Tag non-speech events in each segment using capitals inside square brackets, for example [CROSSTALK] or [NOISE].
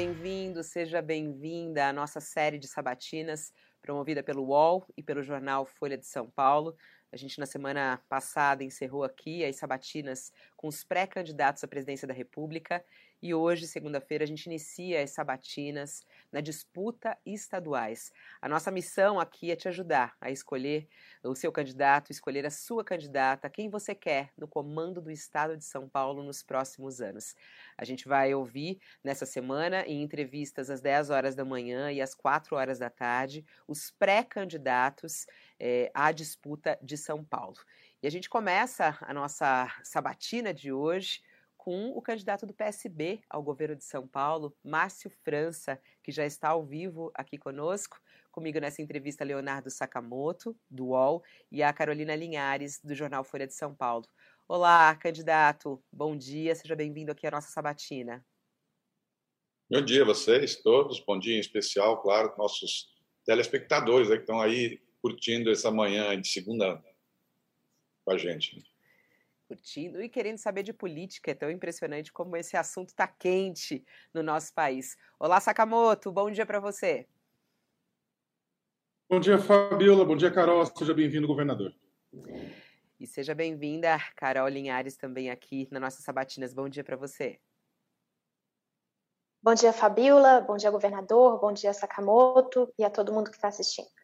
bem-vindo, seja bem-vinda à nossa série de sabatinas promovida pelo UOL e pelo jornal Folha de São Paulo. A gente, na semana passada, encerrou aqui as sabatinas com os pré-candidatos à presidência da República e hoje, segunda-feira, a gente inicia as sabatinas na disputa estaduais. A nossa missão aqui é te ajudar a escolher o seu candidato, escolher a sua candidata, quem você quer no comando do estado de São Paulo nos próximos anos. A gente vai ouvir nessa semana, em entrevistas às 10 horas da manhã e às 4 horas da tarde, os pré-candidatos eh, à disputa de São Paulo. E a gente começa a nossa sabatina de hoje com o candidato do PSB ao governo de São Paulo, Márcio França, que já está ao vivo aqui conosco. Comigo nessa entrevista, Leonardo Sakamoto, do UOL, e a Carolina Linhares, do jornal Folha de São Paulo. Olá, candidato, bom dia, seja bem-vindo aqui à nossa sabatina. Bom dia a vocês todos, bom dia em especial, claro, nossos telespectadores que estão aí curtindo essa manhã de segunda com a gente curtindo e querendo saber de política. É tão impressionante como esse assunto está quente no nosso país. Olá, Sakamoto, bom dia para você. Bom dia, Fabiola. Bom dia, Carol. Seja bem-vindo, governador. E seja bem-vinda, Carol Linhares, também aqui na nossa Sabatinas. Bom dia para você. Bom dia, Fabiola. Bom dia, governador. Bom dia, Sakamoto e a todo mundo que está assistindo.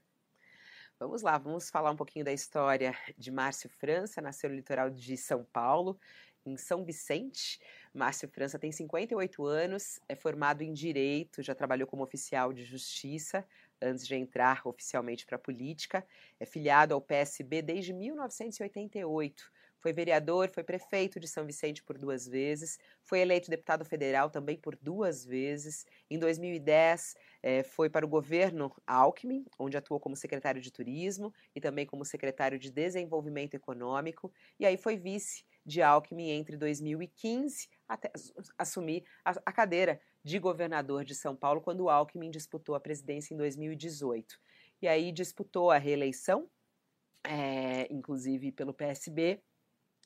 Vamos lá, vamos falar um pouquinho da história de Márcio França, nasceu no litoral de São Paulo, em São Vicente. Márcio França tem 58 anos, é formado em Direito, já trabalhou como oficial de Justiça antes de entrar oficialmente para a política. É filiado ao PSB desde 1988. Foi vereador, foi prefeito de São Vicente por duas vezes, foi eleito deputado federal também por duas vezes. Em 2010, é, foi para o governo Alckmin, onde atuou como secretário de Turismo e também como secretário de Desenvolvimento Econômico, e aí foi vice de Alckmin entre 2015 até assumir a, a cadeira de governador de São Paulo quando Alckmin disputou a presidência em 2018. E aí disputou a reeleição, é, inclusive pelo PSB,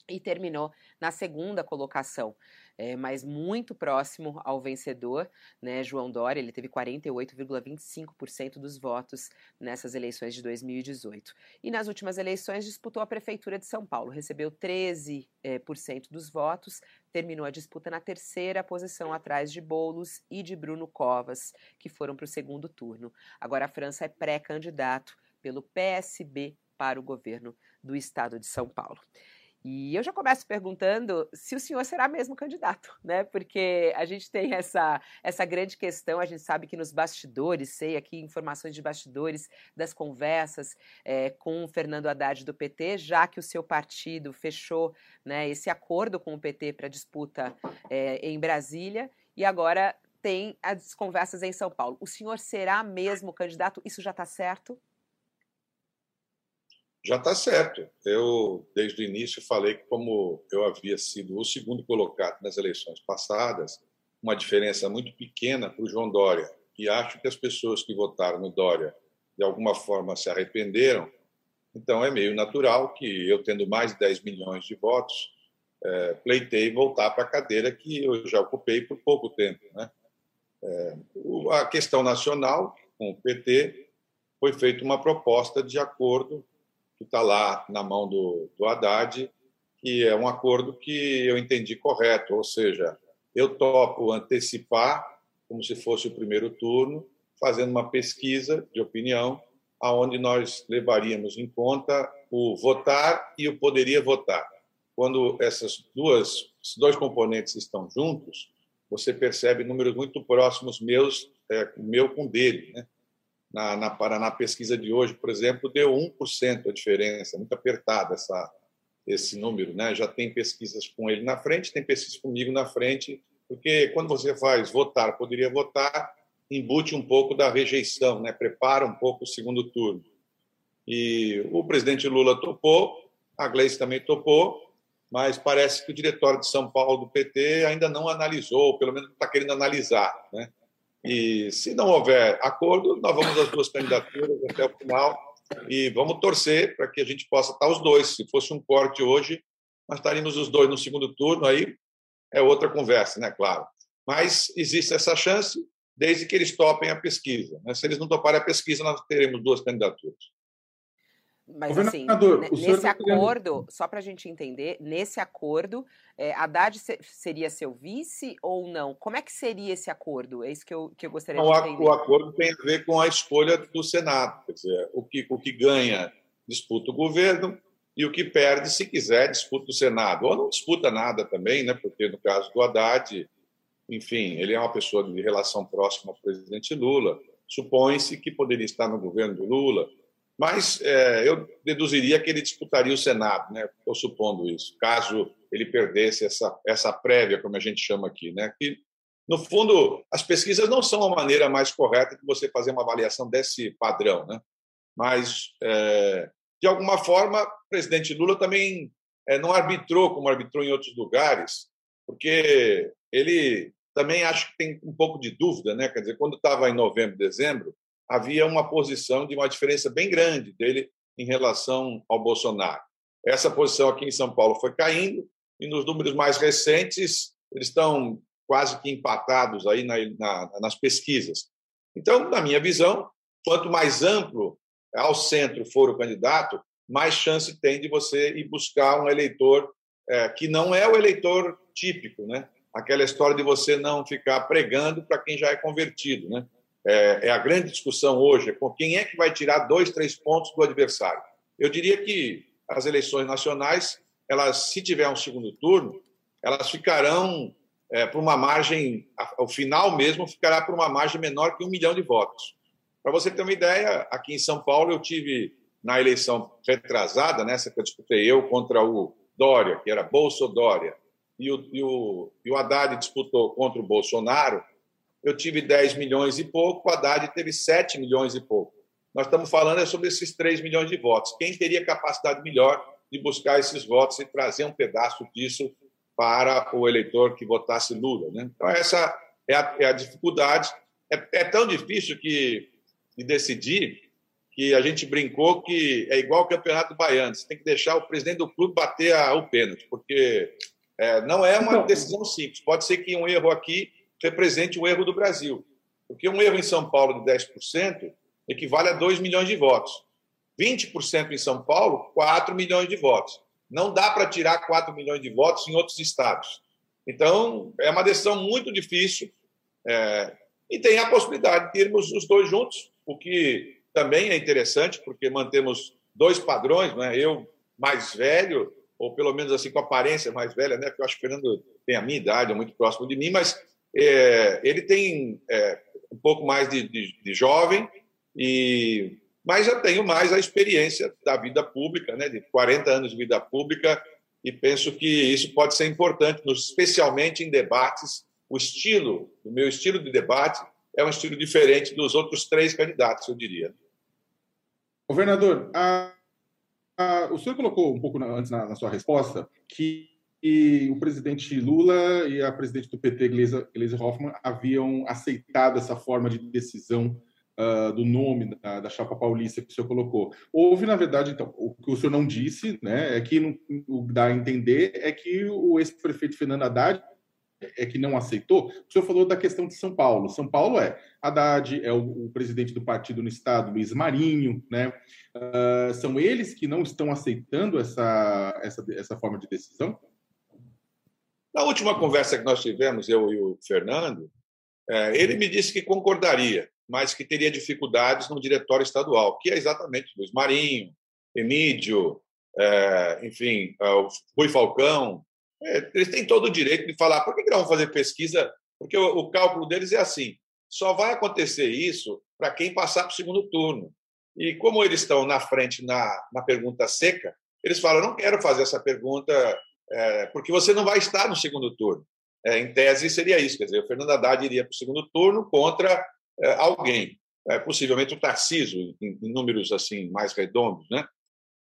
e terminou na segunda colocação, é, mas muito próximo ao vencedor, né, João Dória, ele teve 48,25% dos votos nessas eleições de 2018. E nas últimas eleições disputou a Prefeitura de São Paulo, recebeu 13% é, por cento dos votos, terminou a disputa na terceira posição atrás de Boulos e de Bruno Covas, que foram para o segundo turno. Agora a França é pré-candidato pelo PSB para o governo do estado de São Paulo. E eu já começo perguntando se o senhor será mesmo candidato, [LAUGHS] né? Porque a gente tem essa, essa grande questão, a gente sabe que nos bastidores, sei aqui informações de bastidores das conversas é, com o Fernando Haddad do PT, já que o seu partido fechou né, esse acordo com o PT para disputa é, em Brasília, e agora tem as conversas em São Paulo. O senhor será mesmo candidato? Isso já está certo? Já está certo. Eu, desde o início, falei que, como eu havia sido o segundo colocado nas eleições passadas, uma diferença muito pequena para o João Dória, e acho que as pessoas que votaram no Dória, de alguma forma, se arrependeram, então é meio natural que eu, tendo mais de 10 milhões de votos, é, pleitei voltar para a cadeira que eu já ocupei por pouco tempo. Né? É, a questão nacional, com o PT, foi feita uma proposta de acordo que está lá na mão do, do Haddad, que é um acordo que eu entendi correto, ou seja, eu topo antecipar, como se fosse o primeiro turno, fazendo uma pesquisa de opinião, aonde nós levaríamos em conta o votar e o poderia votar. Quando essas duas, esses dois componentes estão juntos, você percebe números muito próximos meus, é, meu com dele, né? Na, na pesquisa de hoje, por exemplo, deu 1% a diferença, muito apertada essa, esse número. Né? Já tem pesquisas com ele na frente, tem pesquisas comigo na frente, porque quando você faz votar, poderia votar, embute um pouco da rejeição, né? prepara um pouco o segundo turno. E o presidente Lula topou, a Gleice também topou, mas parece que o diretório de São Paulo do PT ainda não analisou, pelo menos está querendo analisar. Né? E se não houver acordo, nós vamos às duas candidaturas até o final e vamos torcer para que a gente possa estar os dois. Se fosse um corte hoje, nós estaríamos os dois no segundo turno, aí é outra conversa, né? Claro. Mas existe essa chance desde que eles topem a pesquisa. Né? Se eles não toparem a pesquisa, nós teremos duas candidaturas. Mas assim, nesse tá acordo, só para a gente entender, nesse acordo, é, Haddad seria seu vice ou não? Como é que seria esse acordo? É isso que eu, que eu gostaria não, de entender. O acordo tem a ver com a escolha do Senado. Quer dizer, o que, o que ganha disputa o governo e o que perde, se quiser, disputa o Senado. Ou não disputa nada também, né? porque no caso do Haddad, enfim, ele é uma pessoa de relação próxima ao presidente Lula. Supõe-se que poderia estar no governo do Lula mas é, eu deduziria que ele disputaria o Senado, né? Estou supondo isso, caso ele perdesse essa, essa prévia, como a gente chama aqui, né? Que, no fundo, as pesquisas não são a maneira mais correta de você fazer uma avaliação desse padrão, né? Mas, é, de alguma forma, o presidente Lula também é, não arbitrou como arbitrou em outros lugares, porque ele também acho que tem um pouco de dúvida, né? Quer dizer, quando estava em novembro, dezembro, havia uma posição de uma diferença bem grande dele em relação ao Bolsonaro. Essa posição aqui em São Paulo foi caindo e nos números mais recentes eles estão quase que empatados aí na, na, nas pesquisas. Então, na minha visão, quanto mais amplo ao centro for o candidato, mais chance tem de você ir buscar um eleitor é, que não é o eleitor típico, né? Aquela história de você não ficar pregando para quem já é convertido, né? É, é a grande discussão hoje, é com quem é que vai tirar dois, três pontos do adversário. Eu diria que as eleições nacionais, elas, se tiver um segundo turno, elas ficarão é, por uma margem, ao final mesmo, ficará por uma margem menor que um milhão de votos. Para você ter uma ideia, aqui em São Paulo eu tive na eleição retrasada, nessa que eu disputei eu contra o Dória, que era Bolso Dória, e o, e o, e o Haddad disputou contra o Bolsonaro, eu tive 10 milhões e pouco, o Haddad teve 7 milhões e pouco. Nós estamos falando é sobre esses 3 milhões de votos. Quem teria capacidade melhor de buscar esses votos e trazer um pedaço disso para o eleitor que votasse Lula? Né? Então, essa é a, é a dificuldade. É, é, tão difícil que, de decidir que a gente brincou que é igual o Campeonato Baiano. Você tem que deixar o presidente do clube bater a, o pênalti, porque é, não é uma decisão simples. Pode ser que um erro aqui represente o erro do Brasil. Porque um erro em São Paulo de 10% equivale a 2 milhões de votos. 20% em São Paulo, 4 milhões de votos. Não dá para tirar 4 milhões de votos em outros estados. Então, é uma decisão muito difícil. É... e tem a possibilidade de termos os dois juntos, o que também é interessante, porque mantemos dois padrões, né? eu mais velho, ou pelo menos assim com aparência mais velha, né? porque eu acho que o Fernando tem a minha idade, é muito próximo de mim, mas é, ele tem é, um pouco mais de, de, de, jovem, e mas eu tenho mais a experiência da vida pública, né, de 40 anos de vida pública, e penso que isso pode ser importante, especialmente em debates. O estilo, o meu estilo de debate é um estilo diferente dos outros três candidatos, eu diria. Governador, a, a, o senhor colocou um pouco na, antes na, na sua resposta que e o presidente Lula e a presidente do PT, Gleisi Hoffmann, haviam aceitado essa forma de decisão uh, do nome da, da, chapa paulista que o senhor colocou. Houve, na verdade, então, o que o senhor não disse, né, é que não, o dá a entender é que o ex-prefeito Fernando Haddad é que não aceitou. O senhor falou da questão de São Paulo. São Paulo é Haddad, é o, o presidente do partido no estado, Luiz Marinho, né? Uh, são eles que não estão aceitando essa, essa, essa forma de decisão? Na última conversa que nós tivemos, eu e o Fernando, é, ele me disse que concordaria, mas que teria dificuldades no diretório estadual, que é exatamente Luiz Marinho, Emílio, é, enfim, é, Rui Falcão. Eles têm todo o direito de falar por que não vão fazer pesquisa, porque o cálculo deles é assim: só vai acontecer isso para quem passar para o segundo turno. E como eles estão na frente na, na pergunta seca, eles falam: não quero fazer essa pergunta é, porque você não vai estar no segundo turno. É, em tese, seria isso. Quer dizer, o Fernando Haddad iria para o segundo turno contra é, alguém, é, possivelmente o Tarcísio, em, em, números assim mais redondos. Né?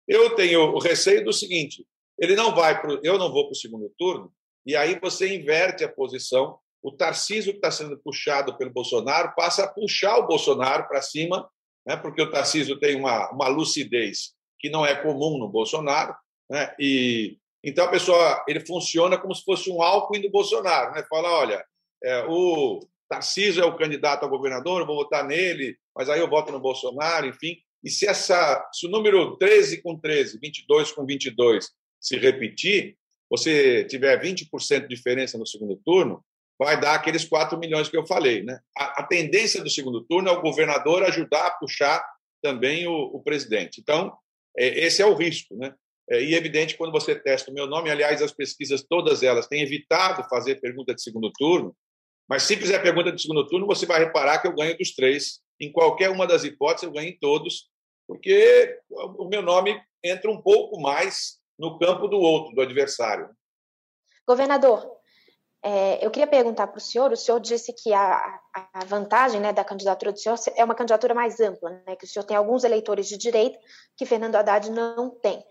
Eu tenho o receio do seguinte: ele não vai pro, eu não vou para o segundo turno, e aí você inverte a posição. O Tarcísio, que está sendo puxado pelo Bolsonaro, passa a puxar o Bolsonaro para cima, né? porque o Tarcísio tem uma, uma lucidez que não é comum no Bolsonaro, né? e então a pessoa ele funciona como se fosse um álcool do Bolsonaro, né? Fala, olha, é, o, Tarcísio é o candidato a governador, eu vou votar nele, mas aí eu voto no Bolsonaro, enfim. E se, essa, se o número 13 com 13, 22 com 22 se repetir, você tiver 20% de diferença no segundo turno, vai dar aqueles 4 milhões que eu falei. Né? A, a, tendência do segundo turno é o governador ajudar a puxar também o, o presidente. Então, é, esse é o risco. Né? É, e é evidente, quando você testa o meu nome, aliás, as pesquisas, todas elas, têm evitado fazer pergunta de segundo turno, mas se fizer pergunta de segundo turno, você vai reparar que eu ganho dos três. Em qualquer uma das hipóteses, eu ganho em todos, porque o meu nome entra um pouco mais no campo do outro, do adversário. Governador, é, eu queria perguntar para o senhor, o senhor disse que a, a vantagem né, da candidatura do senhor é uma candidatura mais ampla, né, que o senhor tem alguns eleitores de direita que Fernando Haddad não tem.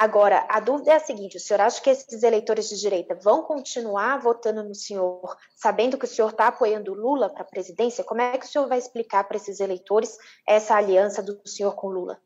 Agora, a dúvida é a seguinte: o senhor acha que esses eleitores de direita vão continuar votando no senhor, sabendo que o senhor está apoiando Lula para a presidência? Como é que o senhor vai explicar para esses eleitores essa aliança do senhor com Lula?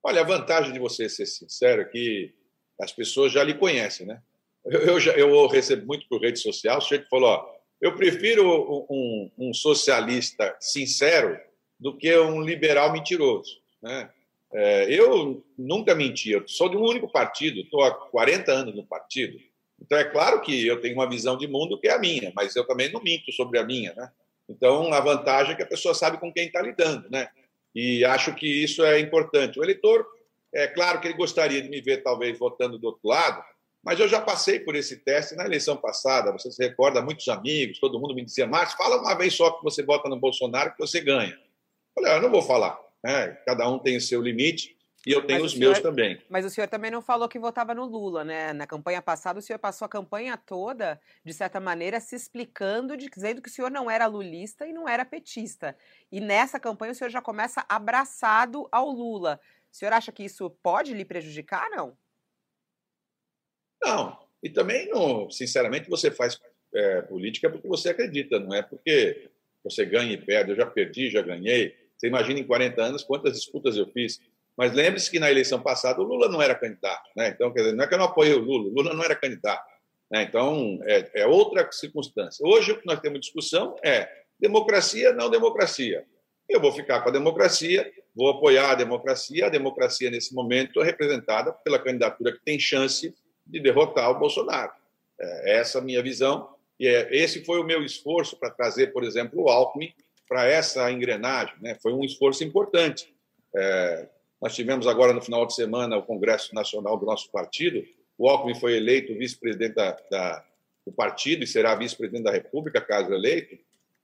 Olha, a vantagem de você ser sincero é que as pessoas já lhe conhecem, né? Eu, eu, já, eu recebo muito por rede social, o sujeito falou: ó, eu prefiro um, um socialista sincero do que um liberal mentiroso, né? É, eu nunca menti, eu sou de um único partido, estou há 40 anos no partido. Então, é claro que eu tenho uma visão de mundo que é a minha, mas eu também não minto sobre a minha. Né? Então, a vantagem é que a pessoa sabe com quem está lidando. Né? E acho que isso é importante. O eleitor, é claro que ele gostaria de me ver, talvez, votando do outro lado, mas eu já passei por esse teste na eleição passada. Você se recorda, muitos amigos, todo mundo me dizia, Márcio, fala uma vez só que você vota no Bolsonaro que você ganha. Eu falei, ah, eu não vou falar. Né? Cada um tem o seu limite e eu tenho mas os senhor, meus também. Mas o senhor também não falou que votava no Lula, né? Na campanha passada, o senhor passou a campanha toda, de certa maneira, se explicando, dizendo que o senhor não era lulista e não era petista. E nessa campanha o senhor já começa abraçado ao Lula. O senhor acha que isso pode lhe prejudicar, não? Não. E também, não, sinceramente, você faz é, política porque você acredita, não é porque você ganha e perde. Eu já perdi, já ganhei. Você imagina em 40 anos quantas disputas eu fiz. Mas lembre-se que na eleição passada o Lula não era candidato. Né? Então, quer dizer, não é que eu não apoiei o Lula, o Lula não era candidato. Né? Então, é, é, outra circunstância. Hoje, o que nós temos discussão é democracia, não democracia. Eu vou ficar com a democracia, vou apoiar a democracia. A democracia, nesse momento, é representada pela candidatura que tem chance de derrotar o Bolsonaro. É essa a minha visão. E é, esse foi o meu esforço para trazer, por exemplo, o Alckmin para essa engrenagem. Né? Foi um esforço importante. É, nós tivemos agora, no final de semana, o Congresso Nacional do nosso partido. O Alckmin foi eleito vice-presidente da, da, do partido e será vice-presidente da República, caso eleito.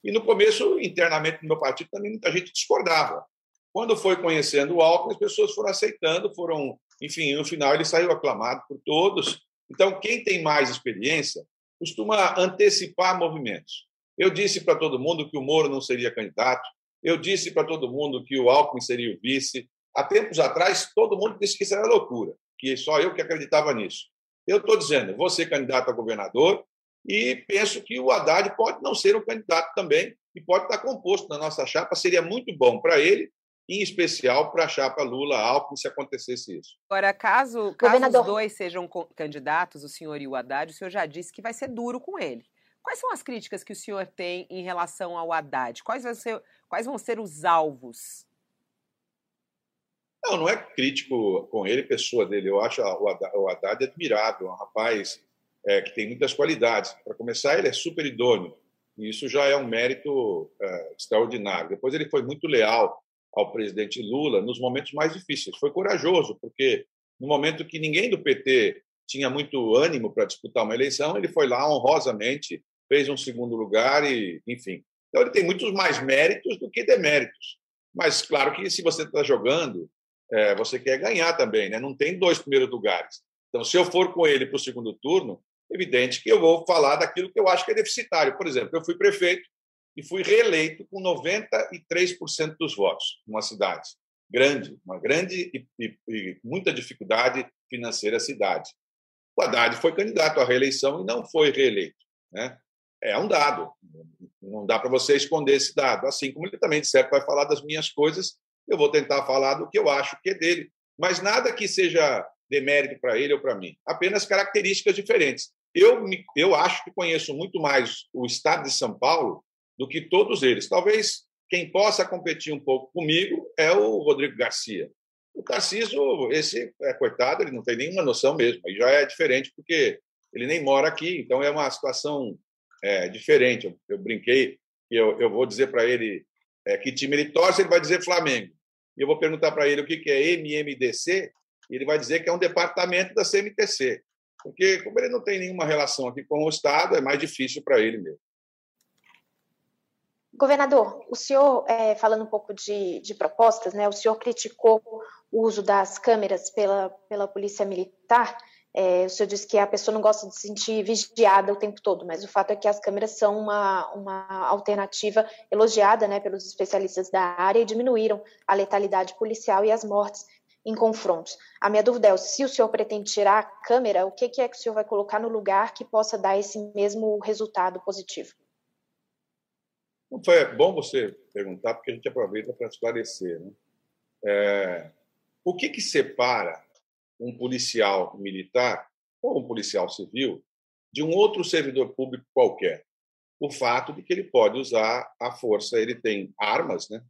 E no começo, internamente no meu partido, também muita gente discordava. Quando foi conhecendo o Alckmin, as pessoas foram aceitando, foram, enfim, no final ele saiu aclamado por todos. Então, quem tem mais experiência costuma antecipar movimentos. Eu disse para todo mundo que o Moro não seria candidato. Eu disse para todo mundo que o Alckmin seria o vice. Há tempos atrás, todo mundo disse que isso era loucura, que só eu que acreditava nisso. Eu estou dizendo, vou ser candidato a governador e penso que o Haddad pode não ser um candidato também e pode estar composto na nossa chapa. Seria muito bom para ele, em especial para a chapa Lula-Alckmin, se acontecesse isso. Agora, caso, caso os dois sejam candidatos, o senhor e o Haddad, o senhor já disse que vai ser duro com ele. Quais são as críticas que o senhor tem em relação ao Haddad? Quais vão ser, quais vão ser os alvos? Não, não é crítico com ele, pessoa dele. Eu acho o Haddad admirável, um rapaz é, que tem muitas qualidades. Para começar, ele é super idôneo. E isso já é um mérito é, extraordinário. Depois, ele foi muito leal ao presidente Lula nos momentos mais difíceis. Foi corajoso, porque no momento que ninguém do PT tinha muito ânimo para disputar uma eleição, ele foi lá honrosamente fez um segundo lugar e, enfim. Então ele tem muitos mais méritos do que deméritos. Mas claro que se você está jogando, é, você quer ganhar também, né? Não tem dois primeiros lugares. Então, se eu for com ele para o segundo turno, evidente que eu vou falar daquilo que eu acho que é deficitário. Por exemplo, eu fui prefeito e fui reeleito com 93% dos votos numa cidade grande, uma grande e, e, e, muita dificuldade financeira cidade. O Haddad foi candidato à reeleição e não foi reeleito. Né? É um dado. Não dá para você esconder esse dado. Assim como ele também, de certo, vai falar das minhas coisas, eu vou tentar falar do que eu acho que é dele. Mas nada que seja demérito para ele ou para mim. Apenas características diferentes. eu, eu acho que conheço muito mais o estado de São Paulo do que todos eles. Talvez quem possa competir um pouco comigo é o Rodrigo Garcia. O Tarcísio, esse é, coitado, ele não tem nenhuma noção mesmo. E já é diferente porque ele nem mora aqui, então é uma situação é, diferente. Eu, eu, brinquei que eu, eu vou dizer para ele é, que time ele torce, ele vai dizer Flamengo. E eu vou perguntar para ele o que, que é MMDC, e ele vai dizer que é um departamento da CMTC. Porque, como ele não tem nenhuma relação aqui com o Estado, é mais difícil para ele mesmo. Governador, o senhor, é, falando um pouco de, de, propostas, né, o senhor criticou o uso das câmeras pela, pela Polícia Militar. É, o senhor disse que a pessoa não gosta de se sentir vigiada o tempo todo, mas o fato é que as câmeras são uma, uma alternativa elogiada né, pelos especialistas da área e diminuíram a letalidade policial e as mortes em confrontos. A minha dúvida é, se o senhor pretende tirar a câmera, o que, que é que o senhor vai colocar no lugar que possa dar esse mesmo resultado positivo? Foi bom você perguntar, porque a gente aproveita para esclarecer. Né? É, o que, que separa um policial militar ou um policial civil de um outro servidor público qualquer? O fato de que ele pode usar a força, ele tem armas, né?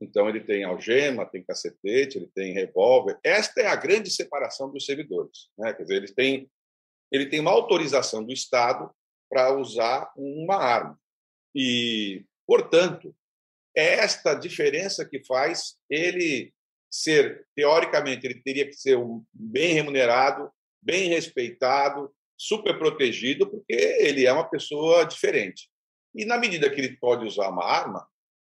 Então, ele tem algema, tem cacetete, ele tem revólver. Esta é a grande separação dos servidores. Né? Quer dizer, ele tem, ele tem uma autorização do Estado para usar uma arma. E, portanto, é esta diferença que faz ele ser, teoricamente, ele teria que ser um bem remunerado, bem respeitado, super protegido, porque ele é uma pessoa diferente. E, na medida que ele pode usar uma arma,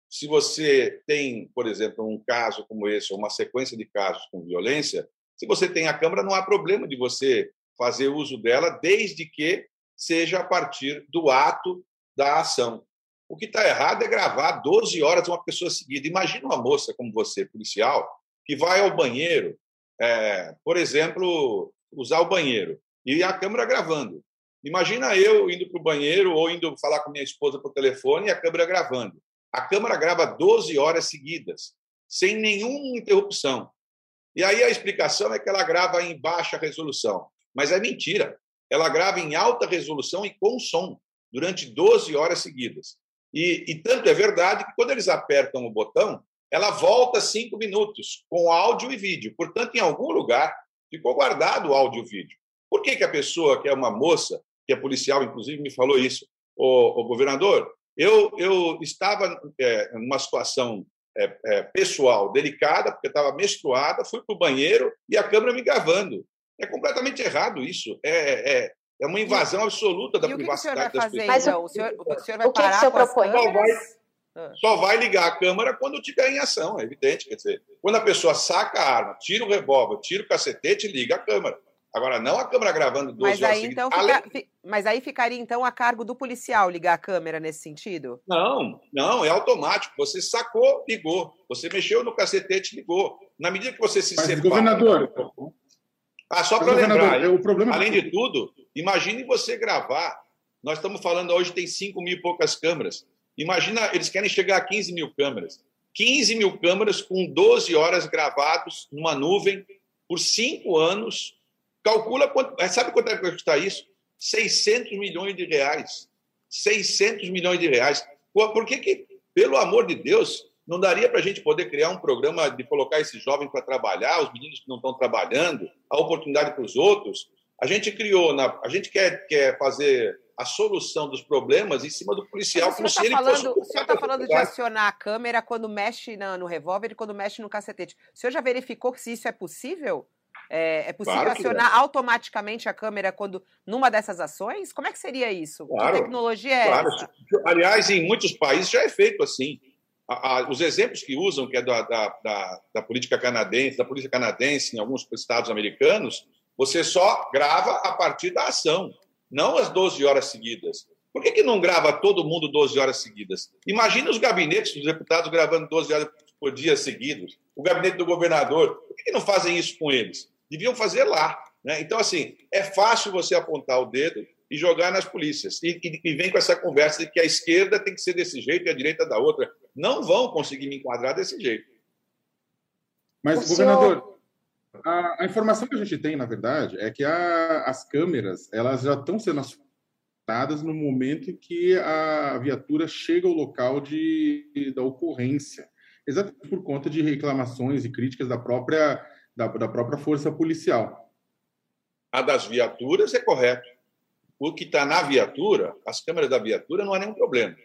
se você tem, por exemplo, um caso como esse, ou uma sequência de casos com violência, se você tem a câmera, não há problema de você fazer uso dela, desde que seja a partir do ato da ação. O que está errado é gravar 12 horas uma pessoa seguida. Imagina uma moça como você, policial, que vai ao banheiro, é, por exemplo, usar o banheiro, e a câmera gravando. Imagina eu indo para o banheiro ou indo falar com minha esposa por telefone e a câmera gravando. A câmera grava 12 horas seguidas, sem nenhuma interrupção. E aí a explicação é que ela grava em baixa resolução. Mas é mentira. Ela grava em alta resolução e com som, durante 12 horas seguidas. E, e tanto é verdade que quando eles apertam o botão, ela volta cinco minutos, com áudio e vídeo. Portanto, em algum lugar ficou guardado o áudio e o vídeo. Por que, que a pessoa, que é uma moça, que é policial, inclusive, me falou isso? O, o governador, eu, eu estava é, numa situação é, é, pessoal delicada, porque estava menstruada, fui para o banheiro e a câmera me gravando. É completamente errado isso. É, é, é uma invasão absoluta da e privacidade das pessoas. Mas o, senhor, o senhor vai o que parar que o senhor com as propõe? Só vai, Ah. só vai ligar a câmera quando tiver em ação, é evidente. Quer dizer, quando a pessoa saca a arma, tira o revólver, tira o cacetete, liga a câmera. Agora, não a câmera gravando 12 Mas horas aí, seguidas. então, fica- fi- mas aí ficaria então a cargo do policial ligar a câmera nesse sentido? Não, não, é automático. Você sacou, ligou. Você mexeu no cacetete, ligou. Na medida que você se Mas, separa... governador, Ah, só para lembrar, é o problema além de tudo, imagine você gravar. Nós estamos falando hoje tem 5 mil e poucas câmeras. Imagina, eles querem chegar a 15 mil câmeras. 15 mil câmeras com 12 horas gravados numa nuvem por cinco anos. Calcula quanto. Sabe quanto é que vai custar isso? 600 milhões de reais. 600 milhões de reais. Por que, que pelo amor de Deus, não daria para a gente poder criar um programa de colocar esses jovens para trabalhar, os meninos que não estão trabalhando, a oportunidade para os outros? A gente criou, na, a gente quer, quer fazer a solução dos problemas em cima do policial, como se senhor ele está fosse falando, o senhor tá da falando de acionar a câmera quando mexe na- no revólver e quando mexe no cacetete. O senhor já verificou se isso é possível? É, é possível Claro acionar automaticamente a câmera quando numa dessas ações? Como é que seria isso? Claro, que tecnologia é Claro. essa? Aliás, em muitos países já é feito assim. A- a- os exemplos que usam, que é da, da, da, da política canadense, da polícia canadense em alguns estados americanos, você só grava a partir da ação, não as 12 horas seguidas. Por que, que não grava todo mundo 12 horas seguidas? Imagina os gabinetes dos deputados gravando 12 horas por dia seguidos, o gabinete do governador. Por que, que não fazem isso com eles? Deviam fazer lá. Né? Então, assim, é fácil você apontar o dedo e jogar nas polícias. E, e, e vem com essa conversa de que a esquerda tem que ser desse jeito e a direita da outra. Não vão conseguir me enquadrar desse jeito. Mas, O governador, a, a informação que a gente tem, na verdade, é que a- as câmeras elas já estão sendo acionadas no momento em que a viatura chega ao local de, da ocorrência, exatamente por conta de reclamações e críticas da própria, da, da própria força policial. A das viaturas é correto. O que está na viatura, as câmeras da viatura, não há nenhum problema.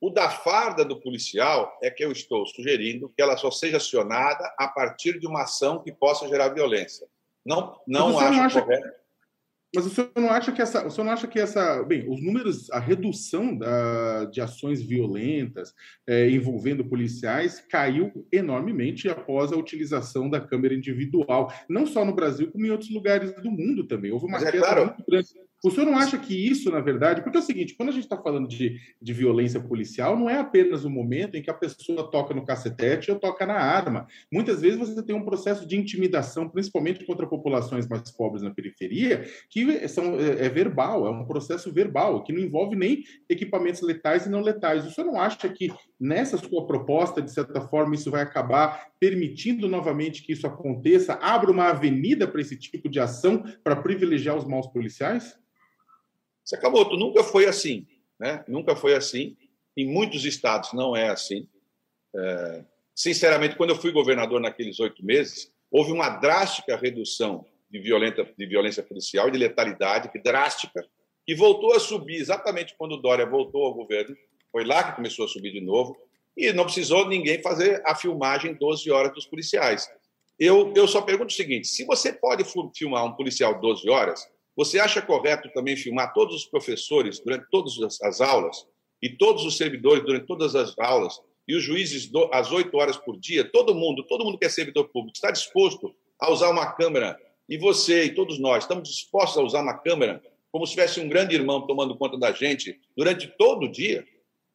O da farda do policial é que eu estou sugerindo que ela só seja acionada a partir de uma ação que possa gerar violência. Não, não acho não acha... correto. Mas o senhor não acha que essa, o senhor não acha que essa, bem, os números, a redução da, de ações violentas é, envolvendo policiais caiu enormemente após a utilização da câmera individual, não só no Brasil como em outros lugares do mundo também. Houve uma Mas é claro. muito grande o senhor não acha que isso, na verdade, porque é o seguinte, quando a gente está falando de, de violência policial, não é apenas o momento em que a pessoa toca no cacetete ou toca na arma. Muitas vezes você tem um processo de intimidação, principalmente contra populações mais pobres na periferia, que são, é, é verbal, é um processo verbal, que não envolve nem equipamentos letais e não letais. O senhor não acha que nessa sua proposta, de certa forma, isso vai acabar permitindo novamente que isso aconteça, abra uma avenida para esse tipo de ação para privilegiar os maus policiais? Sakamoto, nunca foi assim. Né? Nunca foi assim. Em muitos estados não é assim. É... Sinceramente, quando eu fui governador naqueles oito meses, houve uma drástica redução de, violenta, de violência policial e de letalidade, que drástica, e voltou a subir exatamente quando o Dória voltou ao governo. Foi lá que começou a subir de novo, e não precisou ninguém fazer a filmagem 12 horas dos policiais. Eu, eu só pergunto o seguinte: se você pode filmar um policial 12 horas, você acha correto também filmar todos os professores durante todas as aulas e todos os servidores durante todas as aulas e os juízes às oito horas por dia? Todo mundo, todo mundo que é servidor público está disposto a usar uma câmera e você e todos nós estamos dispostos a usar uma câmera como se tivesse um grande irmão tomando conta da gente durante todo o dia?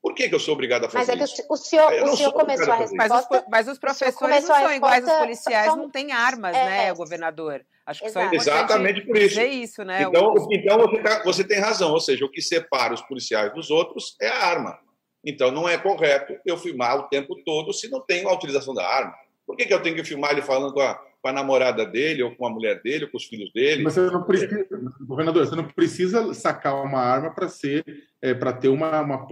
Por que, que eu sou obrigado a fazer mas é que o senhor, o senhor começou a resposta... Mas os, mas os professores não são iguais aos policiais, só... não têm armas, é, né, é. governador? Acho que Exato. só é Exatamente por isso. isso né? Então, o... então você, tá, você tem razão, ou seja, o que separa os policiais dos outros é a arma. Então não é correto eu filmar o tempo todo se não tenho a utilização da arma. Por que, que eu tenho que filmar ele falando com a, com a namorada dele, ou com a mulher dele, ou com os filhos dele? Mas você não precisa, governador, você não precisa sacar uma arma para ser, é, para ter uma, uma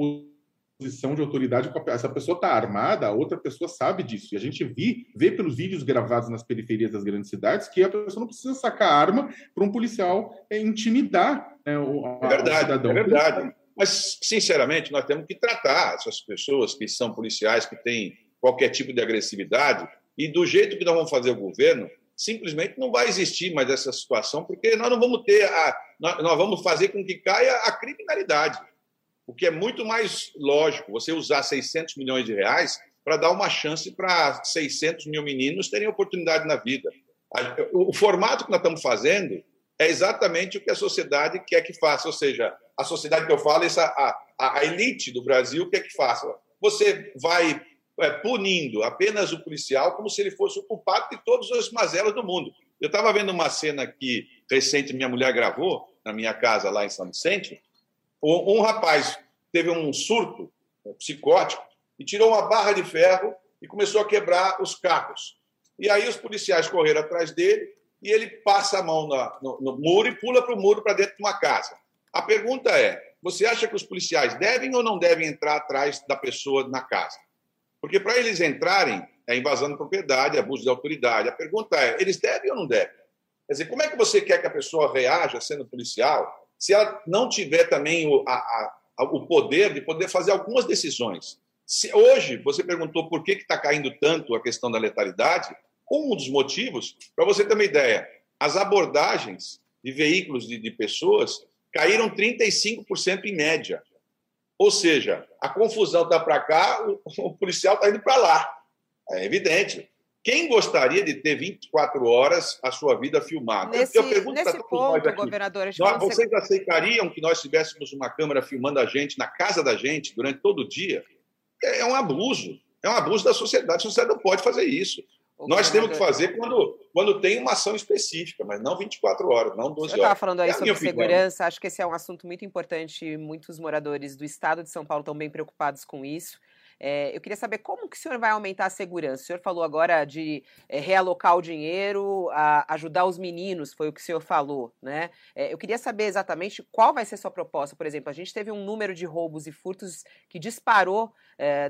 posição de autoridade, essa pessoa está armada, a outra pessoa sabe disso. E a gente vê, vê pelos vídeos gravados nas periferias das grandes cidades que a pessoa não precisa sacar arma para um policial é, intimidar né, o, é verdade, o cidadão. É verdade. Mas, sinceramente, nós temos que tratar essas pessoas que são policiais, que têm qualquer tipo de agressividade, e do jeito que nós vamos fazer o governo, simplesmente não vai existir mais essa situação, porque nós não vamos ter a. Nós vamos fazer com que caia a criminalidade o que é muito mais lógico você usar 600 milhões de reais para dar uma chance para 600 mil meninos terem oportunidade na vida. O formato que nós estamos fazendo é exatamente o que a sociedade quer que faça, ou seja, a sociedade que eu falo, essa, a, a elite do Brasil quer que faça. Você vai é, punindo apenas o policial como se ele fosse o culpado de todos os mazelas do mundo. Eu estava vendo uma cena que recente minha mulher gravou na minha casa lá em São Vicente, um rapaz teve um surto né, psicótico e tirou uma barra de ferro e começou a quebrar os carros. E aí os policiais correram atrás dele e ele passa a mão no, no muro e pula para o muro para dentro de uma casa. A pergunta é: você acha que os policiais devem ou não devem entrar atrás da pessoa na casa? Porque para eles entrarem é invasão de propriedade, abuso de autoridade. A pergunta é: eles devem ou não devem? Quer dizer, como é que você quer que a pessoa reaja sendo policial se ela não tiver também o, a, a, o poder de poder fazer algumas decisões. Se hoje você perguntou por que está caindo tanto a questão da letalidade, um dos motivos, para você ter uma ideia, as abordagens de veículos de, de pessoas caíram 35% em média. Ou seja, a confusão está para cá, o, o policial está indo para lá. É evidente. Quem gostaria de ter 24 horas a sua vida filmada? Nesse, eu pergunto nesse para ponto, nós governador, nós, vocês ser... aceitariam que nós tivéssemos uma câmera filmando a gente na casa da gente durante todo o dia? É, é um abuso. É um abuso da sociedade. A sociedade não pode fazer isso. O nós temos que fazer quando, quando tem uma ação específica, mas não 24 horas, não 12 horas. Eu estava falando aí é sobre segurança, opinião. acho que esse é um assunto muito importante. Muitos moradores do estado de São Paulo estão bem preocupados com isso. É, eu queria saber como que o senhor vai aumentar a segurança. O senhor falou agora de é, realocar o dinheiro, ajudar os meninos, foi o que o senhor falou, né? É, eu queria saber exatamente qual vai ser sua proposta. Por exemplo, a gente teve um número de roubos e furtos que disparou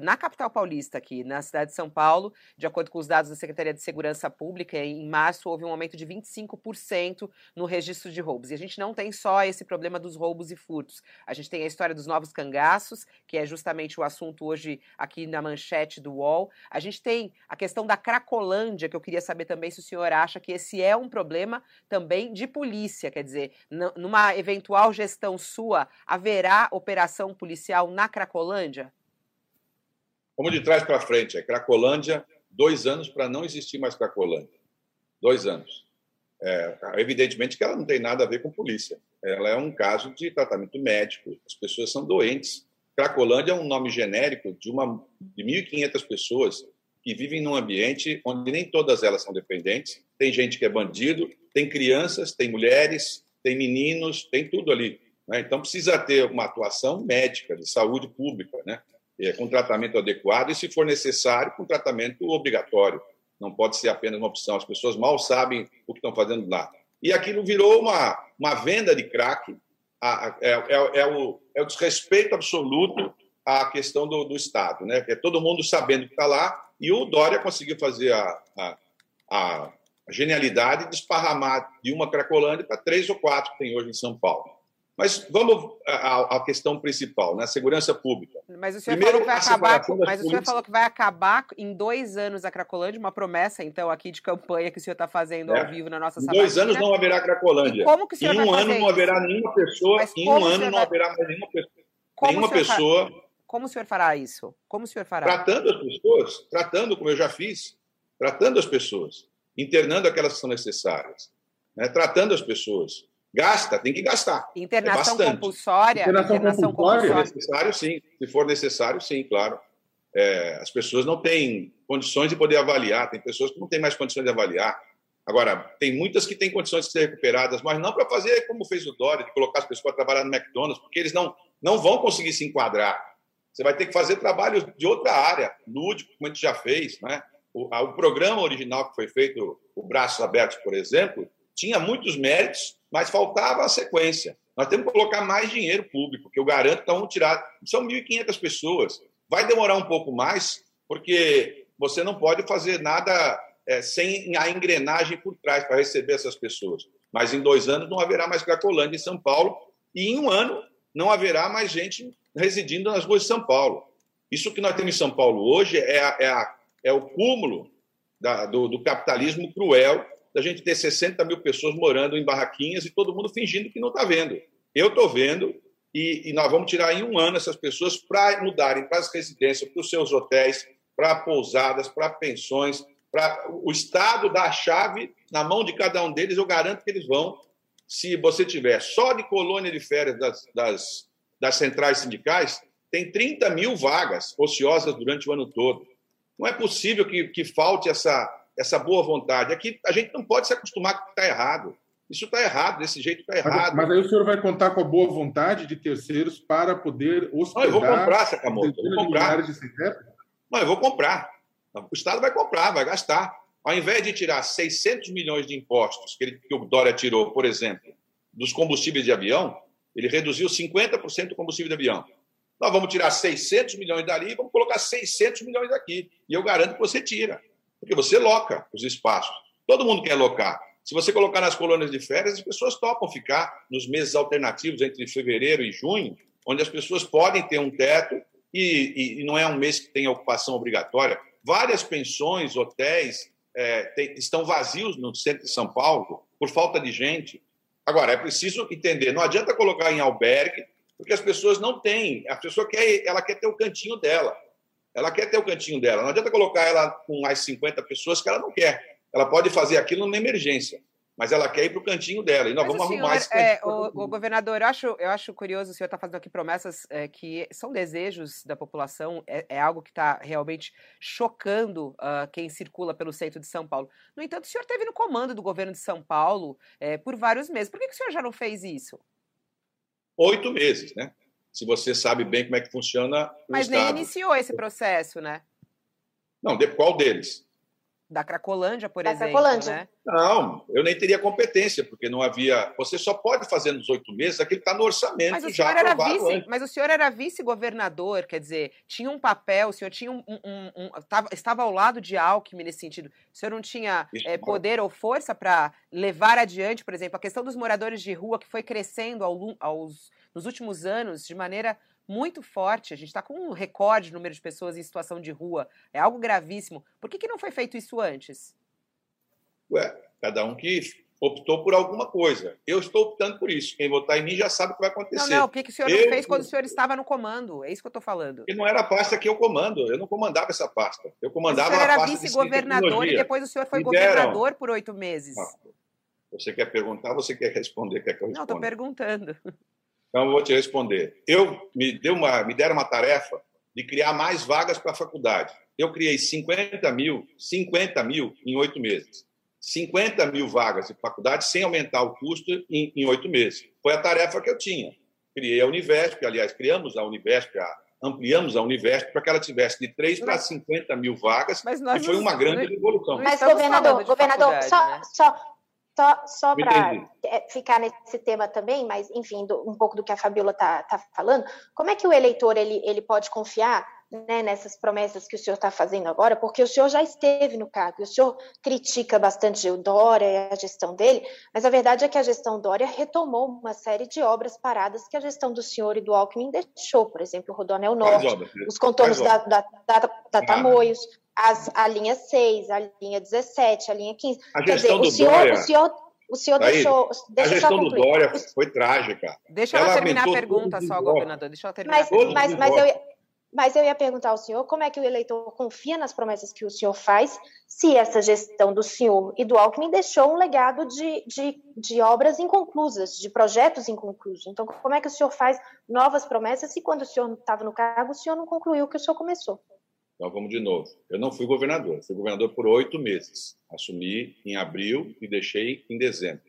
na capital paulista, aqui na cidade de São Paulo, de acordo com os dados da Secretaria de Segurança Pública, em março houve um aumento de 25% no registro de roubos. E a gente não tem só esse problema dos roubos e furtos. A gente tem a história dos novos cangaços, que é justamente o assunto hoje aqui na manchete do UOL. A gente tem a questão da Cracolândia, que eu queria saber também se o senhor acha que esse é um problema também de polícia, quer dizer, numa eventual gestão sua, haverá operação policial na Cracolândia? Como de trás para frente, é Cracolândia, dois anos para não existir mais Cracolândia. Dois anos. É, evidentemente que ela não tem nada a ver com polícia. Ela é um caso de tratamento médico. As pessoas são doentes. Cracolândia é um nome genérico de uma de 1.500 pessoas que vivem num ambiente onde nem todas elas são dependentes. Tem gente que é bandido, tem crianças, tem mulheres, tem meninos, tem tudo ali. Né? Então precisa ter uma atuação médica de saúde pública, né? É, com tratamento adequado e, se for necessário, com tratamento obrigatório. Não pode ser apenas uma opção. As pessoas mal sabem o que estão fazendo lá. E aquilo virou uma, uma venda de crack. É, é, é, o, é o desrespeito absoluto à questão do, do Estado. Né? É todo mundo sabendo que está lá. E o Dória conseguiu fazer a, a, a genialidade de esparramar de uma Cracolândia para três ou quatro que tem hoje em São Paulo. Mas vamos à, à questão principal, na né? segurança pública. Mas o senhor, Primeiro, falou, que vai acabar, mas o senhor falou que vai acabar em dois anos a Cracolândia, uma promessa, então, aqui de campanha que o senhor está fazendo é. ao vivo na nossa Em dois anos não haverá Cracolândia. E como que o senhor em um ano não haverá nenhuma pessoa, em um ano não vai... haverá mais nenhuma pessoa. Como nenhuma pessoa. Fará... Como o senhor fará isso? Como o senhor fará? Tratando as pessoas, tratando como eu já fiz, tratando as pessoas, internando aquelas que são necessárias, né? tratando as pessoas Gasta, tem que gastar. É internação é compulsória? Internação, internação compulsória? Se for necessário, sim. Se for necessário, sim, claro. É, as pessoas não têm condições de poder avaliar, tem pessoas que não têm mais condições de avaliar. Agora, tem muitas que têm condições de ser recuperadas, mas não para fazer como fez o Dória, de colocar as pessoas para trabalhar no McDonald's, porque eles não, não vão conseguir se enquadrar. Você vai ter que fazer trabalho de outra área, lúdico, como a gente já fez. Né? O, a, o programa original que foi feito, o Braços Abertos, por exemplo, tinha muitos méritos, mas faltava a sequência. Nós temos que colocar mais dinheiro público, que eu garanto que vão tirar. São 1.500 pessoas. Vai demorar um pouco mais, porque você não pode fazer nada é, sem a engrenagem por trás para receber essas pessoas. Mas em dois anos não haverá mais Cracolândia em São Paulo, e em um ano não haverá mais gente residindo nas ruas de São Paulo. Isso que nós temos em São Paulo hoje é, a, é, a, é o cúmulo da, do, do capitalismo cruel da gente ter 60 mil pessoas morando em barraquinhas e todo mundo fingindo que não está vendo. Eu estou vendo e, e, nós vamos tirar em um ano essas pessoas para mudarem para as residências, para os seus hotéis, para pousadas, para pensões, o Estado dar a chave na mão de cada um deles. Eu garanto que eles vão. Se você tiver só de colônia de férias das, das, das centrais sindicais, tem 30 mil vagas ociosas durante o ano todo. Não é possível que, que falte essa, essa boa vontade. Aqui a gente não pode se acostumar com o que está errado. Isso está errado, desse jeito está errado. Mas, mas, aí o senhor vai contar com a boa vontade de terceiros para poder hospedar... Não, eu vou comprar, Sakamoto, eu vou comprar. De não, eu vou comprar. O Estado vai comprar, vai gastar. Ao invés de tirar 600 milhões de impostos que, ele, que o Dória tirou, por exemplo, dos combustíveis de avião, ele reduziu 50% do combustível de avião. Nós vamos tirar 600 milhões dali e vamos colocar 600 milhões aqui. E eu garanto que você tira. Porque você loca os espaços. Todo mundo quer locar. Se você colocar nas colônias de férias, as pessoas topam ficar nos meses alternativos entre fevereiro e junho, onde as pessoas podem ter um teto e, e não é um mês que tem ocupação obrigatória. Várias pensões, hotéis é, tem, estão vazios no centro de São Paulo por falta de gente. Agora, é preciso entender, não adianta colocar em albergue, porque as pessoas não têm. A pessoa quer, ela quer ter o cantinho dela. Ela quer ter o cantinho dela. Não adianta colocar ela com mais 50 pessoas que ela não quer. Ela pode fazer aquilo numa emergência, mas ela quer ir para o cantinho dela. E nós mas vamos senhor, arrumar esse é, o, o, governador, eu acho, eu acho curioso o senhor está fazendo aqui promessas é, que são desejos da população, é, é algo que está realmente chocando uh, quem circula pelo centro de São Paulo. No entanto, o senhor esteve no comando do governo de São Paulo é, por vários meses. Por que, que o senhor já não fez isso? Oito meses, né? Se você sabe bem como é que funciona. Mas nem iniciou esse processo, né? Não, de qual deles? Da Cracolândia, por da exemplo. Cracolândia. Né? Não, eu nem teria competência, porque não havia. Você só pode fazer nos oito meses aquilo que está no orçamento mas o já era vice, Mas o senhor era vice-governador, quer dizer, tinha um papel, o senhor tinha um, um, um, tava, estava ao lado de Alckmin nesse sentido. O senhor não tinha é, poder ou força para levar adiante, por exemplo, a questão dos moradores de rua que foi crescendo ao, aos, nos últimos anos de maneira muito forte. A gente está com um recorde de número de pessoas em situação de rua. É algo gravíssimo. Por que, que não foi feito isso antes? Ué, cada um que optou por alguma coisa. Eu estou optando por isso. Quem votar em mim já sabe o que vai acontecer. Não, não. O que, que o senhor eu... não fez quando o senhor estava no comando? É isso que eu estou falando. E não era a pasta que eu comando. Eu não comandava essa pasta. Eu comandava o senhor era vice-governador e depois o senhor foi governador por oito meses. Você quer perguntar, você quer responder? Quer que eu responda? Não, estou perguntando. Então, eu vou te responder. Eu me, deu uma, me deram uma tarefa de criar mais vagas para a faculdade. Eu criei 50 mil, 50 mil em oito meses. 50 mil vagas de faculdade sem aumentar o custo em oito meses. Foi a tarefa que eu tinha. Criei a Univesp, aliás, criamos a Univesp, a, ampliamos a Univesp para que ela tivesse de 3 para 50 mil vagas, mas e foi uma grande revolução. Mas, governador, governador só, né? só, só, só para é, ficar nesse tema também, mas enfim, do, um pouco do que a Fabiola está tá falando, como é que o eleitor ele, ele pode confiar né, nessas promessas que o senhor está fazendo agora? Porque o senhor já esteve no cargo, o senhor critica bastante o Dória e a gestão dele, mas a verdade é que a gestão Dória retomou uma série de obras paradas que a gestão do senhor e do Alckmin deixou, por exemplo, o Rodonel Norte, os contornos da, da, da, da Tamoios, as, a linha 6, a linha 17, a linha 15. A Quer dizer, o senhor, Dória, o senhor, o senhor deixou. Deixa a gestão do Dória foi trágica. Deixa ela, ela terminar a pergunta só, governador. Deixa ela terminar mas, mas, mas, eu, mas eu ia perguntar ao senhor como é que o eleitor confia nas promessas que o senhor faz, se essa gestão do senhor e do Alckmin deixou um legado de, de, de obras inconclusas, de projetos inconclusos. Então, como é que o senhor faz novas promessas se quando o senhor estava no cargo, o senhor não concluiu o que o senhor começou? Então vamos de novo. Eu não fui governador, fui governador por oito meses. Assumi em abril e deixei em dezembro.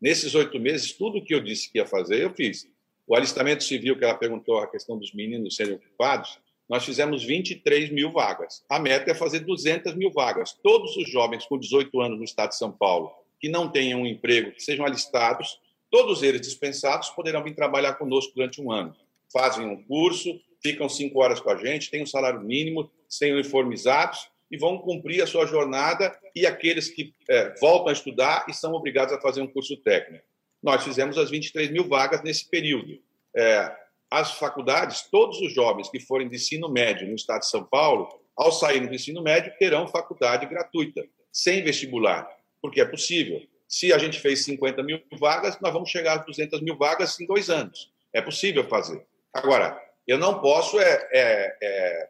Nesses oito meses, tudo que eu disse que ia fazer, eu fiz. O alistamento civil, que ela perguntou, a questão dos meninos serem ocupados, nós fizemos 23 mil vagas. A meta é fazer 200 mil vagas. Todos os jovens com 18 anos no estado de São Paulo que não tenham um emprego, que sejam alistados, todos eles dispensados, poderão vir trabalhar conosco durante um ano. Fazem um curso, ficam cinco horas com a gente, têm um salário mínimo, sem uniformizados e vão cumprir a sua jornada e aqueles que é, voltam a estudar e são obrigados a fazer um curso técnico. Nós fizemos as 23 mil vagas nesse período. É, as faculdades, todos os jovens que forem de ensino médio no estado de São Paulo, ao saírem do ensino médio, terão faculdade gratuita, sem vestibular, porque é possível. Se a gente fez 50 mil vagas, nós vamos chegar a 200 mil vagas em dois anos. É possível fazer. Agora, eu não posso é, é, é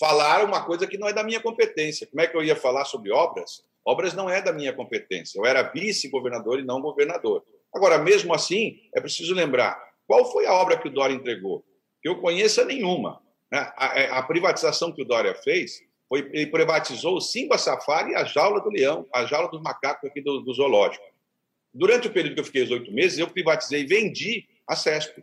falar uma coisa que não é da minha competência. Como é que eu ia falar sobre obras? Obras não é da minha competência. Eu era vice-governador e não governador. Agora, mesmo assim, é preciso lembrar qual foi a obra que o Dória entregou. Que eu conheça nenhuma. Né? A, é, a, privatização que o Dória fez foi ele privatizou o Simba Safari e a jaula do leão, a jaula dos macacos aqui do, do zoológico. Durante o período que eu fiquei os oito meses, eu privatizei e vendi a CESP.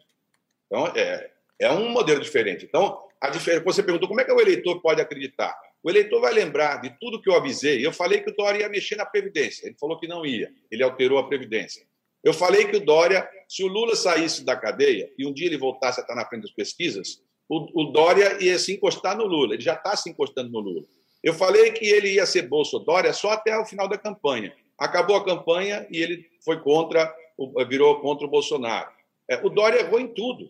Então, é, é um modelo diferente. Então, a diferença, você perguntou como é que o eleitor pode acreditar. O eleitor vai lembrar de tudo que eu avisei. Eu falei que o Dória ia mexer na Previdência. Ele falou que não ia. Ele alterou a Previdência. Eu falei que o Dória, se o Lula saísse da cadeia e um dia ele voltasse a estar na frente das pesquisas, o, o Dória ia se encostar no Lula. Ele já está se encostando no Lula. Eu falei que ele ia ser Bolso Dória só até o final da campanha. Acabou a campanha e ele foi contra, virou contra o Bolsonaro. É, o Dória errou em tudo.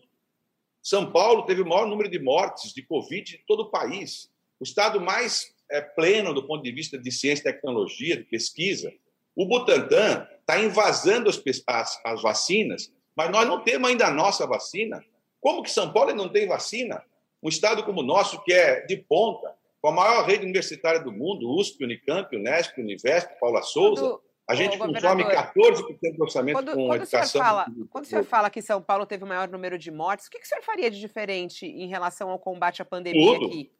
São Paulo teve o maior número de mortes de Covid de todo o país. O estado mais é, pleno do ponto de vista de ciência tecnologia, de pesquisa. O Butantan está invasando as, as, as, vacinas, mas nós não temos ainda a nossa vacina. Como que São Paulo não tem vacina? Um estado como o nosso, que é de ponta, com a maior rede universitária do mundo, USP, Unicamp, Unesp, Univesp, Paula Souza, a gente consome 14% do orçamento quando, com quando educação. O fala, quando o senhor fala que São Paulo teve o maior número de mortes, o que, que o senhor faria de diferente em relação ao combate à pandemia tudo, aqui?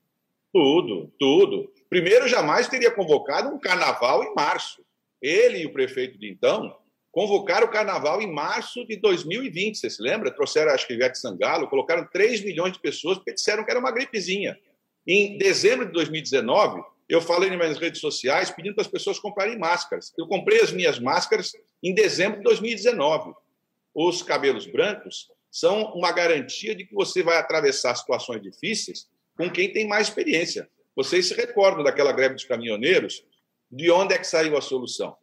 Tudo, tudo. Primeiro, jamais teria convocado um carnaval em março. Ele e o prefeito de então convocaram o carnaval em março de 2020, você se lembra? Trouxeram, acho que Ivete Sangalo, colocaram 3 milhões de pessoas porque disseram que era uma gripezinha. Em dezembro de 2019, eu falei nas minhas redes sociais pedindo para as pessoas comprarem máscaras. Eu comprei as minhas máscaras em dezembro de 2019. Os cabelos brancos são uma garantia de que você vai atravessar situações difíceis com quem tem mais experiência. Vocês se recordam daquela greve dos caminhoneiros? De onde é que saiu a solução?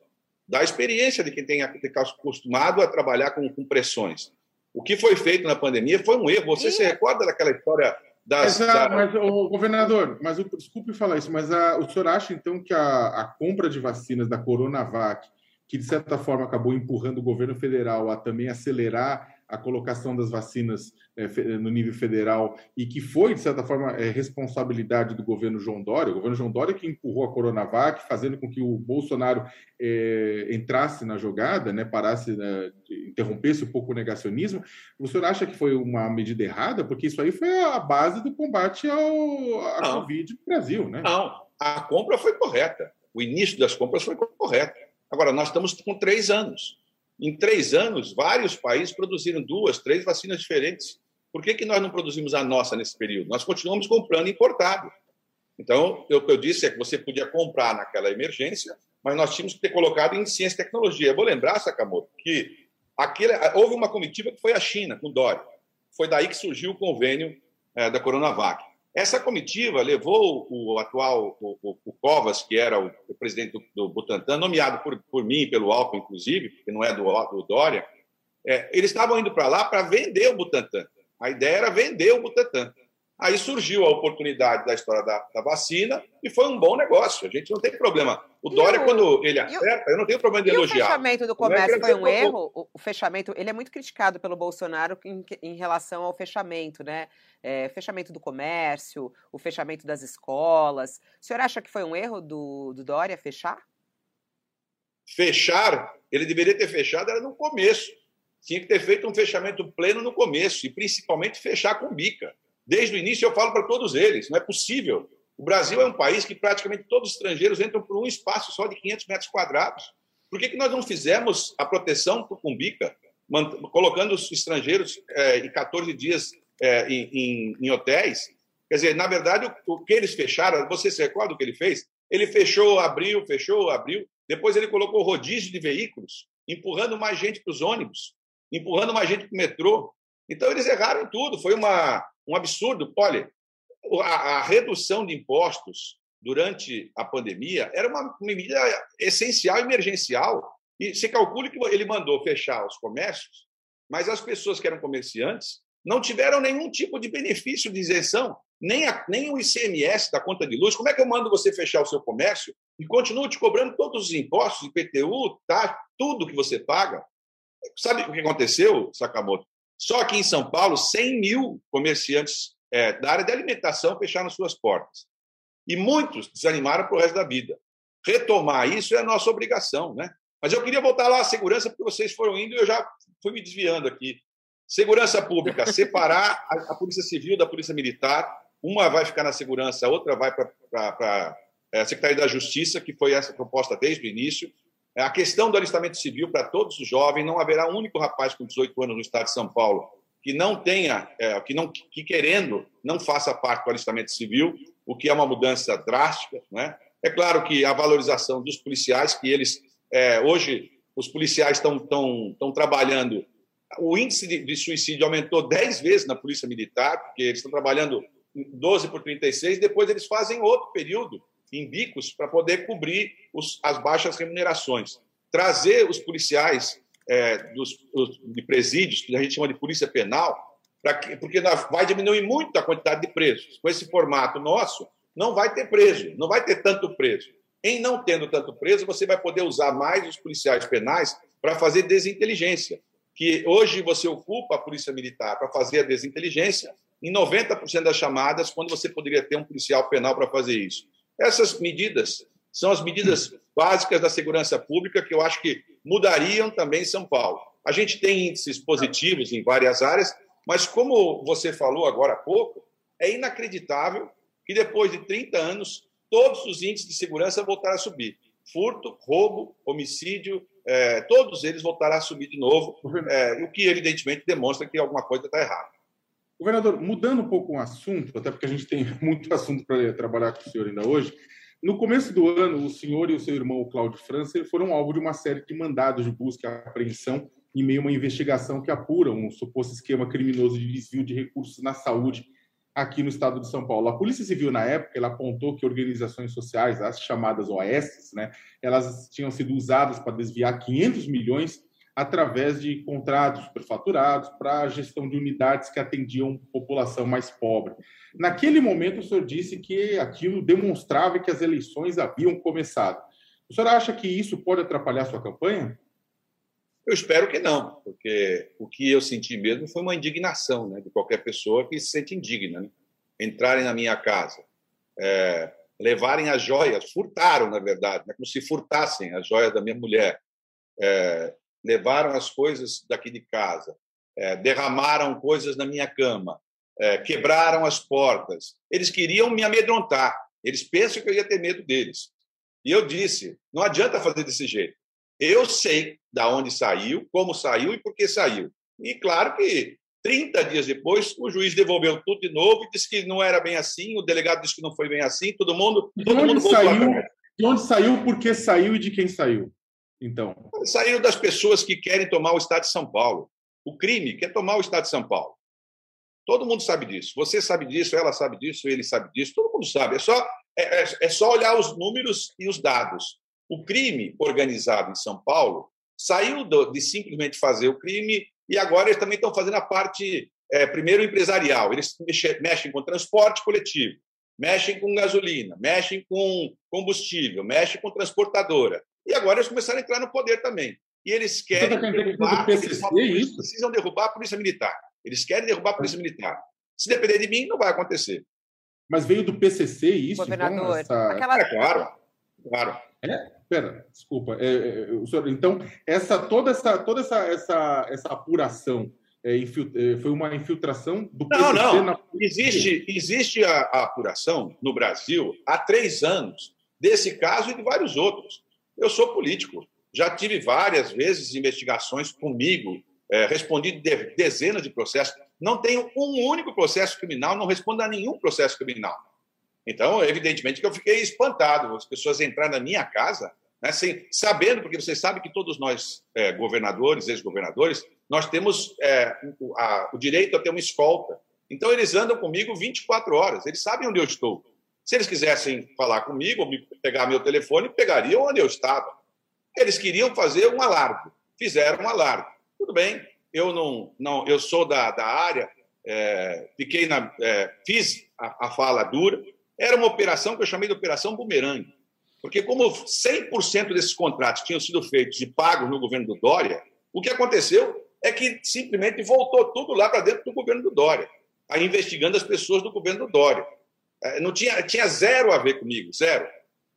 da experiência de quem tem acostumado a trabalhar com, com pressões. O que foi feito na pandemia foi um erro. Você e... se recorda daquela história das. Mas, a, mas o governador, mas o, desculpe falar isso, mas a, o senhor acha então que a, a compra de vacinas da Coronavac, que de certa forma acabou empurrando o governo federal a também acelerar a colocação das vacinas é, no nível federal e que foi, de certa forma, é, responsabilidade do governo João Dória, o governo João Dória que empurrou a Coronavac, fazendo com que o Bolsonaro é, entrasse na jogada, né, parasse, né, interrompesse um pouco o negacionismo. O senhor acha que foi uma medida errada? Porque isso aí foi a base do combate ao, à Não. Covid no Brasil, né? Não, a compra foi correta. O início das compras foi correto. Agora, nós estamos com três anos. Em três anos, vários países produziram duas, três vacinas diferentes. Por que, que nós não produzimos a nossa nesse período? Nós continuamos comprando importado. Então, o que eu disse é que você podia comprar naquela emergência, mas nós tínhamos que ter colocado em ciência e tecnologia. Eu vou lembrar, Sakamoto, que aquele, houve uma comitiva que foi a China, com Dória. Foi daí que surgiu o convênio é, da Coronavac. Essa comitiva levou o atual o, o, o Covas, que era o, o presidente do, do, Butantan, nomeado por, por mim, pelo Alckmin, inclusive, que não é do, do Dória, é, eles estavam indo para lá para vender o Butantan. A ideia era vender o Butantan. Aí surgiu a oportunidade da história da, da, vacina e foi um bom negócio. A gente não tem problema. O Dória, o, quando ele acerta, eu não tenho problema de e elogiar. O fechamento do é comércio foi um erro? O, o, fechamento, ele é muito criticado pelo Bolsonaro em, em relação ao fechamento, né? É, fechamento do comércio, o fechamento das escolas. O senhor acha que foi um erro do, do Dória fechar? Fechar, ele deveria ter fechado era no começo. Tinha que ter feito um fechamento pleno no começo e principalmente fechar com bica. Desde o início eu falo para todos eles, não é possível. O Brasil é um país que praticamente todos os estrangeiros entram por um espaço só de 500 metros quadrados. Por que, que nós não fizemos a proteção por cumbica, colocando os estrangeiros é, em 14 dias é, em, em, em, hotéis? Quer dizer, na verdade, o, o, que eles fecharam, você se recorda o que ele fez? Ele fechou, abriu, fechou, abriu. Depois ele colocou rodízio de veículos, empurrando mais gente para os ônibus, empurrando mais gente para o metrô. Então, eles erraram tudo. Foi uma, um absurdo. Olha, a, a, redução de impostos durante a pandemia era uma, medida essencial, emergencial. E se calcule que ele mandou fechar os comércios, mas as pessoas que eram comerciantes não tiveram nenhum tipo de benefício de isenção, nem, a, nem o ICMS da conta de luz. Como é que eu mando você fechar o seu comércio e continuo te cobrando todos os impostos, IPTU, tá, tudo que você paga? Sabe o que aconteceu, Sakamoto? Só que em São Paulo, 100 mil comerciantes é, da área de alimentação fecharam suas portas. E muitos desanimaram para o resto da vida. Retomar isso é a nossa obrigação. Né? Mas eu queria voltar lá à segurança, porque vocês foram indo e eu já fui me desviando aqui. Segurança pública, separar a, a Polícia Civil da Polícia Militar. Uma vai ficar na segurança, a outra vai para a é, Secretaria da Justiça, que foi essa proposta desde o início. É, a questão do alistamento civil para todos os jovens, não haverá um único rapaz com 18 anos no estado de São Paulo que não tenha, é, que não que querendo não faça parte do alistamento civil, o que é uma mudança drástica, né? É claro que a valorização dos policiais, que eles é, hoje os policiais estão estão estão trabalhando, o índice de, de, suicídio aumentou 10 vezes na polícia militar, porque eles estão trabalhando 12 por 36, depois eles fazem outro período em bicos para poder cobrir os, as baixas remunerações. Trazer os policiais é, dos, de presídios, que a gente chama de polícia penal, que, porque vai diminuir muito a quantidade de presos. Com esse formato nosso, não vai ter preso, não vai ter tanto preso. Em não tendo tanto preso, você vai poder usar mais os policiais penais para fazer desinteligência. Que hoje você ocupa a polícia militar para fazer a desinteligência em 90% das chamadas, quando você poderia ter um policial penal para fazer isso. Essas medidas são as medidas básicas da segurança pública que eu acho que mudariam também São Paulo. A gente tem índices positivos em várias áreas, mas como você falou agora há pouco, é inacreditável que depois de 30 anos todos os índices de segurança voltaram a subir. Furto, roubo, homicídio, é, todos eles voltarão a subir de novo, é, o que evidentemente demonstra que alguma coisa está errada. Governador, mudando um pouco o assunto, até porque a gente tem [LAUGHS] muito assunto para trabalhar com o senhor ainda hoje, no começo do ano, o senhor e o seu irmão, o Cláudio França, foram alvo de uma série de mandados de busca e apreensão em meio a uma investigação que apura um suposto esquema criminoso de desvio de recursos na saúde aqui no estado de São Paulo. A Polícia Civil, na época, ela apontou que organizações sociais, as chamadas OS, né, elas tinham sido usadas para desviar 500 milhões através de contratos superfaturados para a gestão de unidades que atendiam população mais pobre. Naquele momento, o senhor disse que aquilo demonstrava que as eleições haviam começado. O senhor acha que isso pode atrapalhar sua campanha? Eu espero que não, porque o que eu senti mesmo foi uma indignação né, de qualquer pessoa que se sente indigna. Né? Entrarem na minha casa, é, levarem as joias, furtaram, na verdade, né, como se furtassem as joias da minha mulher, é, levaram as coisas daqui de casa, é, derramaram coisas na minha cama, é, quebraram as portas. Eles queriam me amedrontar, eles pensam que eu ia ter medo deles. E eu disse: não adianta fazer desse jeito. Eu sei da onde saiu, como saiu e por que saiu. E claro que 30 dias depois, o juiz devolveu tudo de novo e disse que não era bem assim, o delegado disse que não foi bem assim, todo mundo. De todo onde mundo saiu? De onde saiu, por que saiu e de quem saiu? Então. Saiu das pessoas que querem tomar o Estado de São Paulo. O crime quer tomar o Estado de São Paulo. Todo mundo sabe disso. Você sabe disso, ela sabe disso, ele sabe disso, todo mundo sabe. É só, é, é, é só olhar os números e os dados. O crime organizado em São Paulo saiu de simplesmente fazer o crime e agora eles também estão fazendo a parte, é, primeiro, empresarial. Eles mexem com transporte coletivo, mexem com gasolina, mexem com combustível, mexem com transportadora. E agora eles começaram a entrar no poder também. E eles então, querem então, derrubar, PCC, eles precisam derrubar a polícia militar. Eles querem derrubar a polícia militar. Se depender de mim, não vai acontecer. Mas veio do PCC isso? Governador, então, essa... aquela... É claro, claro. É? Pera, desculpa. É, é, o senhor, então, essa, toda, essa, toda essa, essa, essa apuração é, é foi uma infiltração do Não, não. Na... Existe, existe a, a, apuração no Brasil há três anos, desse caso e de vários outros. Eu sou político. Já tive várias vezes investigações comigo, é, respondi de, dezenas de processos. Não tenho um único processo criminal, não respondo a nenhum processo criminal. Então, evidentemente que eu fiquei espantado, as pessoas entrarem na minha casa, né, sem, sabendo, porque vocês sabem que todos nós, é, governadores, ex-governadores, nós temos é, o, a, o direito a ter uma escolta. Então, eles andam comigo 24 horas, eles sabem onde eu estou. Se eles quisessem falar comigo, ou me pegar meu telefone, pegariam onde eu estava. Eles queriam fazer um alarde, fizeram um alarde. Tudo bem, eu não, não eu sou da, da área, é, fiquei na, é, fiz a, a fala dura, era uma operação que eu chamei de Operação Bumerangue. Porque, como 100% desses contratos tinham sido feitos e pagos no governo do Dória, o que aconteceu é que simplesmente voltou tudo lá para dentro do governo do Dória, investigando as pessoas do governo do Dória. É, não tinha, tinha zero a ver comigo, zero.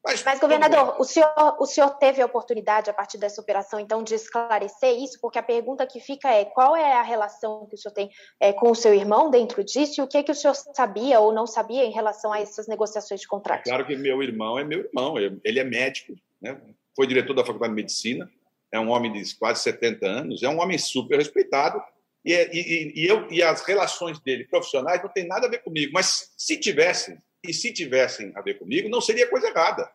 Mas, Mas governador, o senhor, o senhor teve a oportunidade, a partir dessa operação, então, de esclarecer isso? Porque a pergunta que fica é qual é a relação que o senhor tem é, com o seu irmão dentro disso e o que, que o senhor sabia ou não sabia em relação a essas negociações de contrato? Claro que meu irmão é meu irmão, ele é médico, né? foi diretor da Faculdade de Medicina, é um homem de quase 70 anos, é um homem super respeitado, e, e, e, eu, e as relações dele profissionais não tem nada a ver comigo, mas se tivessem, e se tivessem a ver comigo, não seria coisa errada.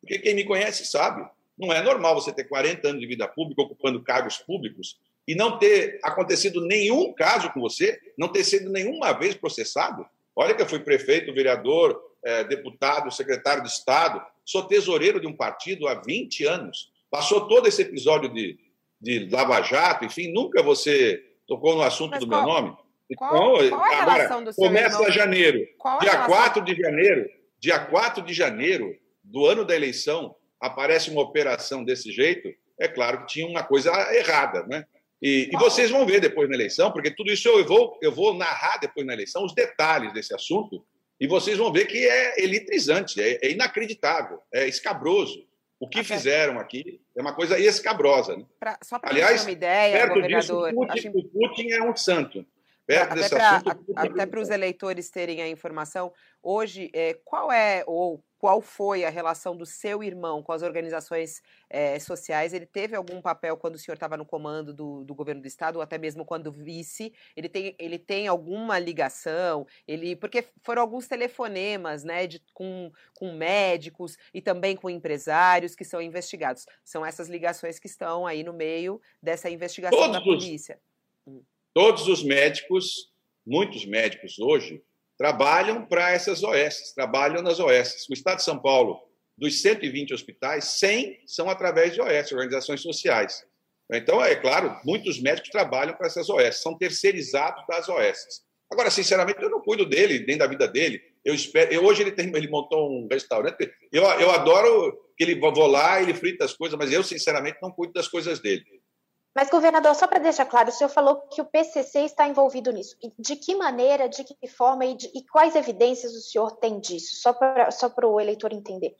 Porque quem me conhece sabe. Não é normal você ter 40 anos de vida pública, ocupando cargos públicos, e não ter acontecido nenhum caso com você, não ter sido nenhuma vez processado. Olha que eu fui prefeito, vereador, é, deputado, secretário de Estado, sou tesoureiro de um partido há 20 anos. Passou todo esse episódio de, de Lava Jato, enfim, nunca você tocou no assunto Mas do meu nome. Qual, então, qual é agora, começa irmão? janeiro. Qual dia 4 de janeiro, dia 4 de janeiro do ano da eleição, aparece uma operação desse jeito, é claro que tinha uma coisa errada, né? E, e, vocês vão ver depois na eleição, porque tudo isso eu vou, eu vou narrar depois na eleição os detalhes desse assunto, e vocês vão ver que é eletrizante, é, é inacreditável, é escabroso. O que fizeram aqui é uma coisa escabrosa. Né? Pra, só para ter uma ideia, perto governador... Disso, o, Putin, acho... o Putin é um santo. Perto até para é os eleitores terem a informação, hoje, é, qual é, ou qual foi a relação do seu irmão com as organizações é, sociais? Ele teve algum papel quando o senhor estava no comando do, do, governo do estado, ou até mesmo quando vice? Ele tem, ele tem alguma ligação? Ele, porque foram alguns telefonemas, né, de, com, com médicos e também com empresários que são investigados. São essas ligações que estão aí no meio dessa investigação todos da polícia. Os. Todos os médicos, muitos médicos hoje trabalham para essas OS, trabalham nas OS. O Estado de São Paulo, dos 120 hospitais, 100 são através de OS, organizações sociais. Então, é claro, muitos médicos trabalham para essas OS, são terceirizados das OS. Agora, sinceramente, eu não cuido dele, nem da vida dele. Eu espero. Eu, hoje ele, tem, ele montou um restaurante. Eu, eu adoro que ele vou lá, ele frita as coisas, mas eu, sinceramente, não cuido das coisas dele. Mas, governador, só para deixar claro, o senhor falou que o PCC está envolvido nisso. De que maneira, de que forma e, de, e quais evidências o senhor tem disso? Só para só o eleitor entender.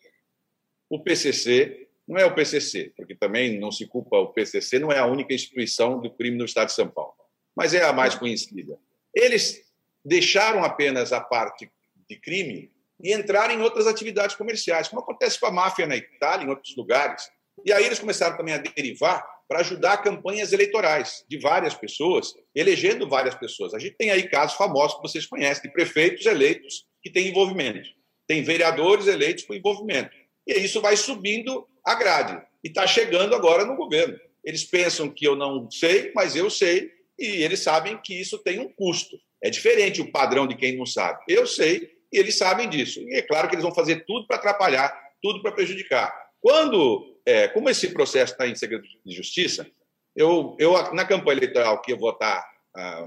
O PCC não é o PCC, porque também não se culpa o PCC, não é a única instituição do crime no Estado de São Paulo, mas é a mais conhecida. Eles deixaram apenas a parte de crime e entraram em outras atividades comerciais, como acontece com a máfia na Itália, em outros lugares. E aí eles começaram também a derivar para ajudar campanhas eleitorais de várias pessoas, elegendo várias pessoas. A gente tem aí casos famosos que vocês conhecem, de prefeitos eleitos que têm envolvimento, tem vereadores eleitos com envolvimento. E isso vai subindo a grade. E está chegando agora no governo. Eles pensam que eu não sei, mas eu sei, e eles sabem que isso tem um custo. É diferente o padrão de quem não sabe. Eu sei e eles sabem disso. E é claro que eles vão fazer tudo para atrapalhar, tudo para prejudicar. Quando é, como esse processo está em segredo de justiça, eu, eu na campanha eleitoral que eu vou estar ah,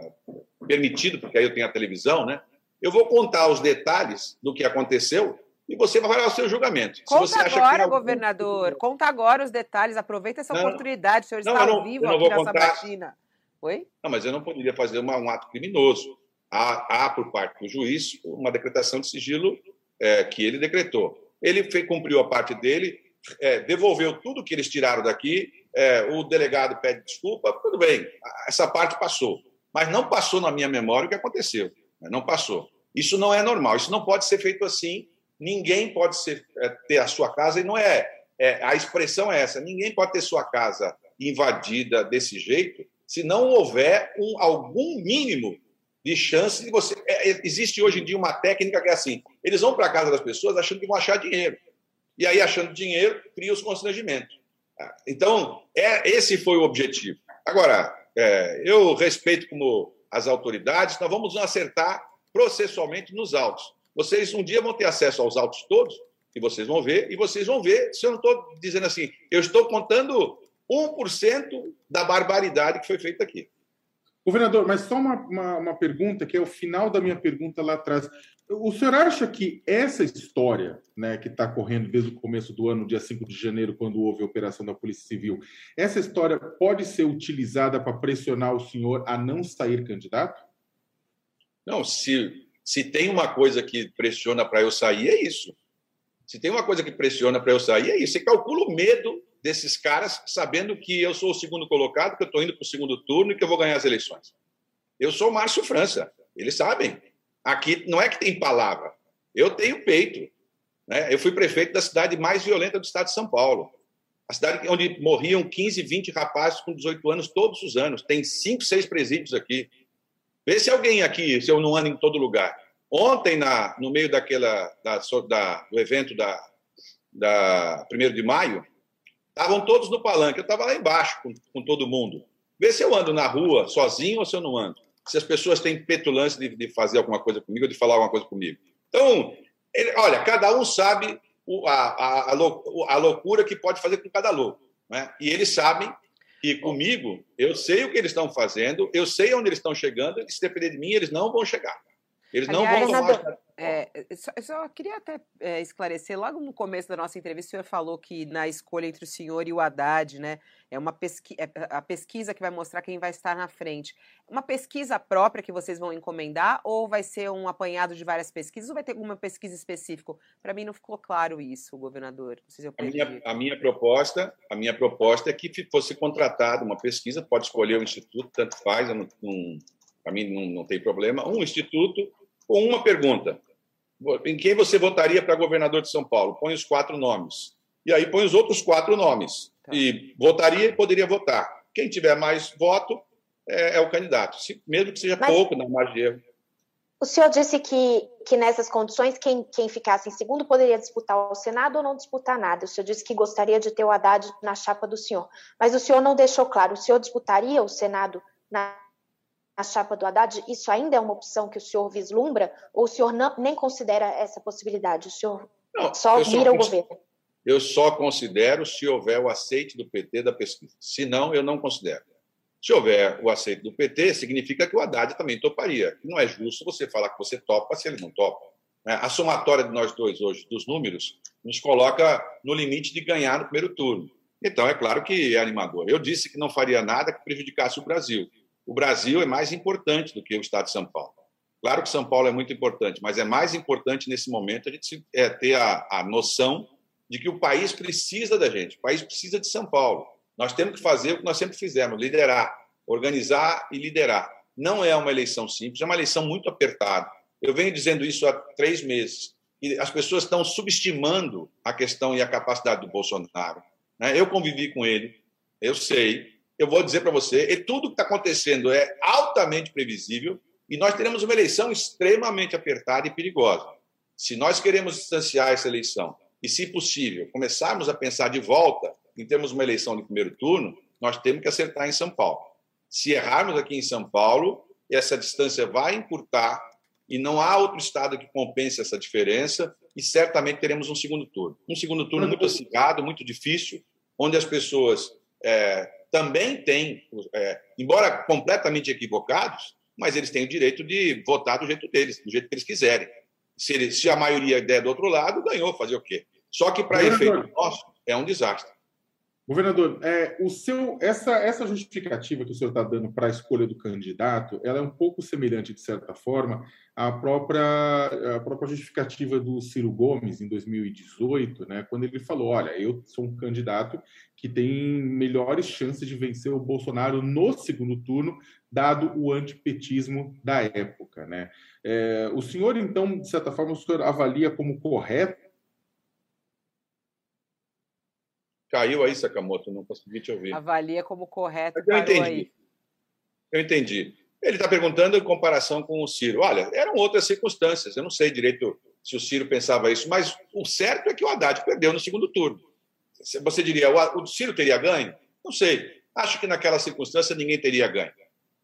permitido, porque aí eu tenho a televisão, né? Eu vou contar os detalhes do que aconteceu e você vai fazer o seu julgamento. Conta agora, governador. Conta agora os detalhes. Aproveita essa não, oportunidade. O senhor está não, ao vivo aqui na contar... Sabatina. Oi? Não, mas eu não poderia fazer uma, um ato criminoso. Há, há, por parte do juiz, uma decretação de sigilo é, que ele decretou. Ele fez, cumpriu a parte dele, é, devolveu tudo que eles tiraram daqui, é, o delegado pede desculpa, tudo bem, essa parte passou. Mas não passou na minha memória o que aconteceu. Né? Não passou. Isso não é normal, isso não pode ser feito assim. Ninguém pode ser, é, ter a sua casa, e não é, é. A expressão é essa: ninguém pode ter sua casa invadida desse jeito se não houver um, algum mínimo de chance de você. É, existe hoje em dia uma técnica que é assim: eles vão para a casa das pessoas achando que vão achar dinheiro e aí, achando dinheiro, cria os constrangimentos. Então, é, esse foi o objetivo. Agora, é, eu respeito como as autoridades, nós vamos acertar processualmente nos autos. Vocês um dia vão ter acesso aos autos todos, e vocês vão ver, e vocês vão ver, se eu não estou dizendo assim, eu estou contando 1% da barbaridade que foi feita aqui. Governador, mas só uma, uma, uma, pergunta, que é o final da minha pergunta lá atrás. O senhor acha que essa história, né, que está correndo desde o começo do ano, dia 5 de janeiro, quando houve a operação da Polícia Civil, essa história pode ser utilizada para pressionar o senhor a não sair candidato? Não, se, se tem uma coisa que pressiona para eu sair, é isso. Se tem uma coisa que pressiona para eu sair, é isso. Você calcula o medo desses caras, sabendo que eu sou o segundo colocado, que eu estou indo para o segundo turno e que eu vou ganhar as eleições. Eu sou o Márcio França, eles sabem. Aqui não é que tem palavra, eu tenho peito. Né? Eu fui prefeito da cidade mais violenta do estado de São Paulo. A cidade onde morriam 15, 20 rapazes com 18 anos todos os anos. Tem cinco, seis presídios aqui. Vê se alguém aqui, se eu não ando em todo lugar. Ontem, na, no meio daquela, da, da, do evento da, da 1 de maio, Estavam todos no palanque. Eu estava lá embaixo com, com, todo mundo. Vê se eu ando na rua sozinho ou se eu não ando. Se as pessoas têm petulância de, de fazer alguma coisa comigo ou de falar alguma coisa comigo. Então, ele, olha, cada um sabe o, a, a, a, loucura que pode fazer com cada louco. Né? E eles sabem que comigo, eu sei o que eles estão fazendo, eu sei onde eles estão chegando, e se depender de mim, eles não vão chegar. Eles não Aliás, vão tomar. É, só, eu só queria até é, esclarecer, logo no começo da nossa entrevista, o senhor falou que na escolha entre o senhor e o Haddad, né, é uma pesqui é a pesquisa que vai mostrar quem vai estar na frente. Uma pesquisa própria que vocês vão encomendar ou vai ser um apanhado de várias pesquisas ou vai ter alguma pesquisa específica? Para mim não ficou claro isso, governador. Não sei se eu a, minha, a minha proposta, a minha proposta é que fosse contratada uma pesquisa, pode escolher o instituto, tanto faz, para mim não, não tem problema, um instituto com uma pergunta em quem você votaria para governador de São Paulo? Põe os quatro nomes. E aí põe os outros quatro nomes. Tá. E votaria e poderia votar. Quem tiver mais voto é, é o candidato, se, mesmo que seja Mas... pouco na margem de erro. O senhor disse que, que nessas condições, quem, quem ficasse em segundo poderia disputar o Senado ou não disputar nada. O senhor disse que gostaria de ter o Haddad na chapa do senhor. Mas o senhor não deixou claro. O senhor disputaria o Senado na, na chapa do Haddad? Isso ainda é uma opção que o senhor vislumbra? Ou o senhor não, nem considera essa possibilidade? O senhor não, só vira o governo? Eu só considero se houver o aceite do PT da pesquisa. Se não, eu não considero. Se houver o aceito do PT, significa que o Haddad também toparia. Não é justo você falar que você topa se ele não topa. Né? A somatória de nós dois hoje, dos números, nos coloca no limite de ganhar no primeiro turno. Então, é claro que é animador. Eu disse que não faria nada que prejudicasse o Brasil. O Brasil é mais importante do que o Estado de São Paulo. Claro que São Paulo é muito importante, mas é mais importante nesse momento a gente é, ter a, a noção de que o país precisa da gente, o país precisa de São Paulo. Nós temos que fazer o que nós sempre fizemos: liderar, organizar e liderar. Não é uma eleição simples, é uma eleição muito apertada. Eu venho dizendo isso há três meses. E as pessoas estão subestimando a questão e a capacidade do Bolsonaro. Né? Eu convivi com ele, eu sei. Eu vou dizer para você, e tudo que está acontecendo é altamente previsível e nós teremos uma eleição extremamente apertada e perigosa. Se nós queremos distanciar essa eleição e, se possível, começarmos a pensar de volta em termos de uma eleição de primeiro turno, nós temos que acertar em São Paulo. Se errarmos aqui em São Paulo, essa distância vai encurtar e não há outro estado que compense essa diferença e certamente teremos um segundo turno. Um segundo turno muito acirrado, muito difícil, onde as pessoas é, também têm, é, embora completamente equivocados, mas eles têm o direito de votar do jeito deles, do jeito que eles quiserem. Se, se a maioria der do outro lado, ganhou, fazer o quê? Só que para efeito nosso é um desastre. Governador, é, o seu, essa, essa justificativa que o senhor está dando para a escolha do candidato, ela é um pouco semelhante, de certa forma, à própria, à própria justificativa do Ciro Gomes, em 2018, né, quando ele falou, olha, eu sou um candidato que tem melhores chances de vencer o Bolsonaro no segundo turno, dado o antipetismo da época. Né? É, o senhor, então, de certa forma, o senhor avalia como correto Caiu aí, Sakamoto, não consegui te ouvir. Avalia como correto. Eu entendi. Aí. Eu entendi. Ele está perguntando em comparação com o Ciro. Olha, eram outras circunstâncias. Eu não sei direito se o Ciro pensava isso, mas o certo é que o Haddad perdeu no segundo turno. Você diria, o Ciro teria ganho? Não sei. Acho que naquela circunstância ninguém teria ganho.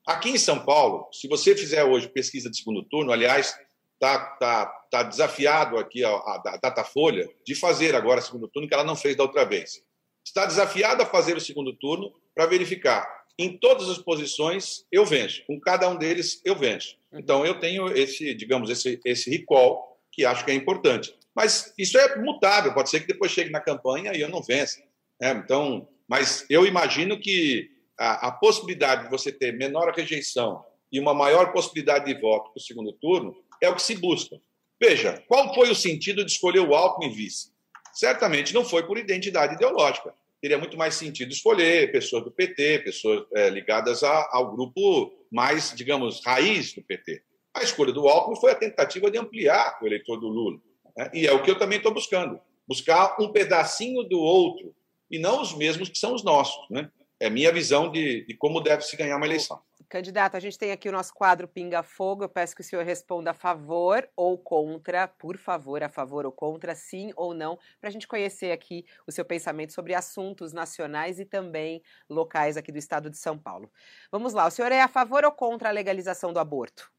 Aqui em São Paulo, se você fizer hoje pesquisa de segundo turno, aliás, está tá, tá desafiado aqui a, a Datafolha de fazer agora segundo turno, que ela não fez da outra vez está desafiado a fazer o segundo turno para verificar. Em todas as posições, eu venço. Com cada um deles, eu venço. Então, eu tenho esse, digamos, esse, esse recall que acho que é importante. Mas isso é mutável. Pode ser que depois chegue na campanha e eu não vença. Né? Então, mas eu imagino que a, a possibilidade de você ter menor rejeição e uma maior possibilidade de voto para o segundo turno é o que se busca. Veja, qual foi o sentido de escolher o Alckmin vice? certamente não foi por identidade ideológica. Teria muito mais sentido escolher pessoas do PT, pessoas é, ligadas a, ao grupo mais, digamos, raiz do PT. A escolha do Alckmin foi a tentativa de ampliar o eleitor do Lula. Né? E é o que eu também estou buscando. Buscar um pedacinho do outro, e não os mesmos que são os nossos. Né? É minha visão de, de como deve se ganhar uma eleição. Candidato, a gente tem aqui o nosso quadro Pinga Fogo. Eu peço que o senhor responda a favor ou contra, por favor, a favor ou contra, sim ou não, para a gente conhecer aqui o seu pensamento sobre assuntos nacionais e também locais aqui do estado de São Paulo. Vamos lá, o senhor é a favor ou contra a legalização do aborto?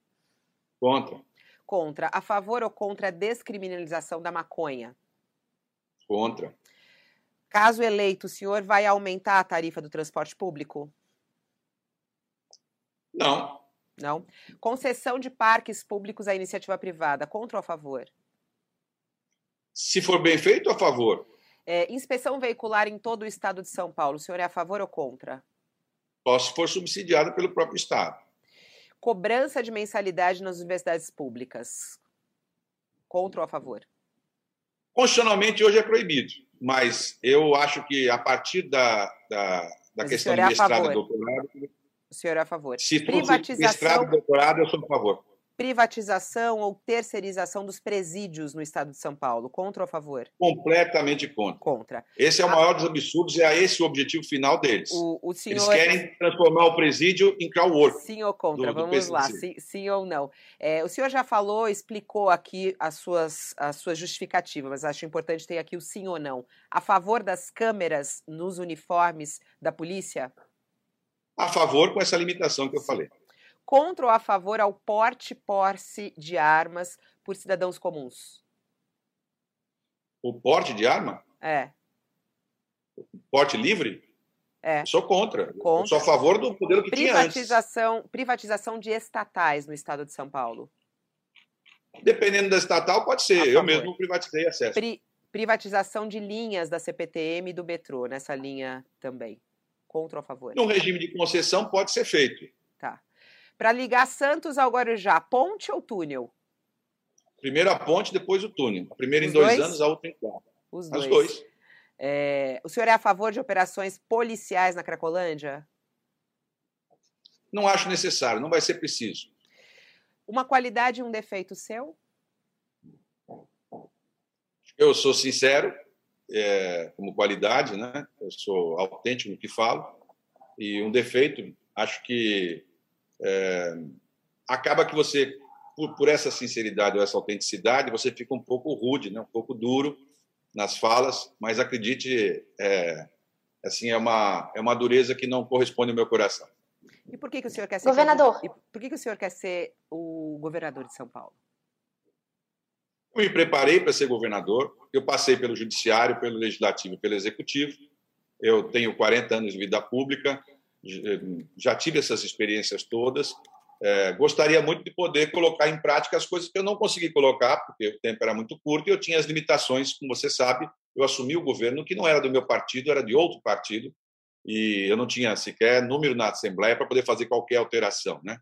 Contra. Contra. A favor ou contra a descriminalização da maconha? Contra. Caso eleito, o senhor vai aumentar a tarifa do transporte público? Não. Não. Concessão de parques públicos à iniciativa privada, contra ou a favor? Se for bem feito, a favor. É, inspeção veicular em todo o estado de São Paulo, o senhor é a favor ou contra? Só se for subsidiada pelo próprio estado. Cobrança de mensalidade nas universidades públicas, contra ou a favor? Constitucionalmente hoje é proibido, mas eu acho que a partir da, da, da questão de é mestrado e doutorado, o senhor é a favor. Se Privatização... mestrado doutorado, eu sou a favor. privatização ou terceirização dos presídios no estado de São Paulo. Contra ou a favor? Completamente contra. Contra. Esse é o maior dos absurdos e é esse o objetivo final deles. O, o senhor... Eles querem transformar o presídio em crowdwork. Sim ou contra? Do, Vamos do lá, sim, sim, ou não. É, o senhor já falou, explicou aqui as suas, as suas justificativas, mas acho importante ter aqui o sim ou não. A favor das câmeras nos uniformes da polícia? A favor com essa limitação que eu falei contra ou a favor ao porte posse de armas por cidadãos comuns? O porte de arma? É. Porte livre? É. Sou contra. contra. sou a favor do modelo que privatização, tinha antes. Privatização de estatais no estado de São Paulo. Dependendo da estatal, pode ser. Eu mesmo privatizei acesso. Pri privatização de linhas da CPTM e do metrô, nessa linha também. Contra ou a favor? Num regime de concessão, pode ser feito. Tá. Para ligar Santos ao Guarujá, ponte ou túnel? Primeiro a ponte, depois o túnel. A primeira Os em dois, dois, anos, a outra em quatro. Os dois. Os dois. É, o senhor é a favor de operações policiais na Cracolândia? Não acho necessário, não vai ser preciso. Uma qualidade e um defeito seu? Eu sou sincero, é, como qualidade, né? Eu sou autêntico no que falo. E um defeito, acho que é, acaba que você, por, por, essa sinceridade ou essa autenticidade, você fica um pouco rude, né? um pouco duro nas falas, mas acredite, é, assim, é uma, é uma dureza que não corresponde ao meu coração. E por que, que o senhor quer ser governador? Por que, que o senhor quer ser o governador de São Paulo? Eu me preparei para ser governador. Eu passei pelo judiciário, pelo legislativo, pelo executivo. Eu tenho 40 anos de vida pública já tive essas experiências todas. É, gostaria muito de poder colocar em prática as coisas que eu não consegui colocar, porque o tempo era muito curto e eu tinha as limitações, como você sabe. Eu assumi o governo que não era do meu partido, era de outro partido, e eu não tinha sequer número na Assembleia para poder fazer qualquer alteração. Né?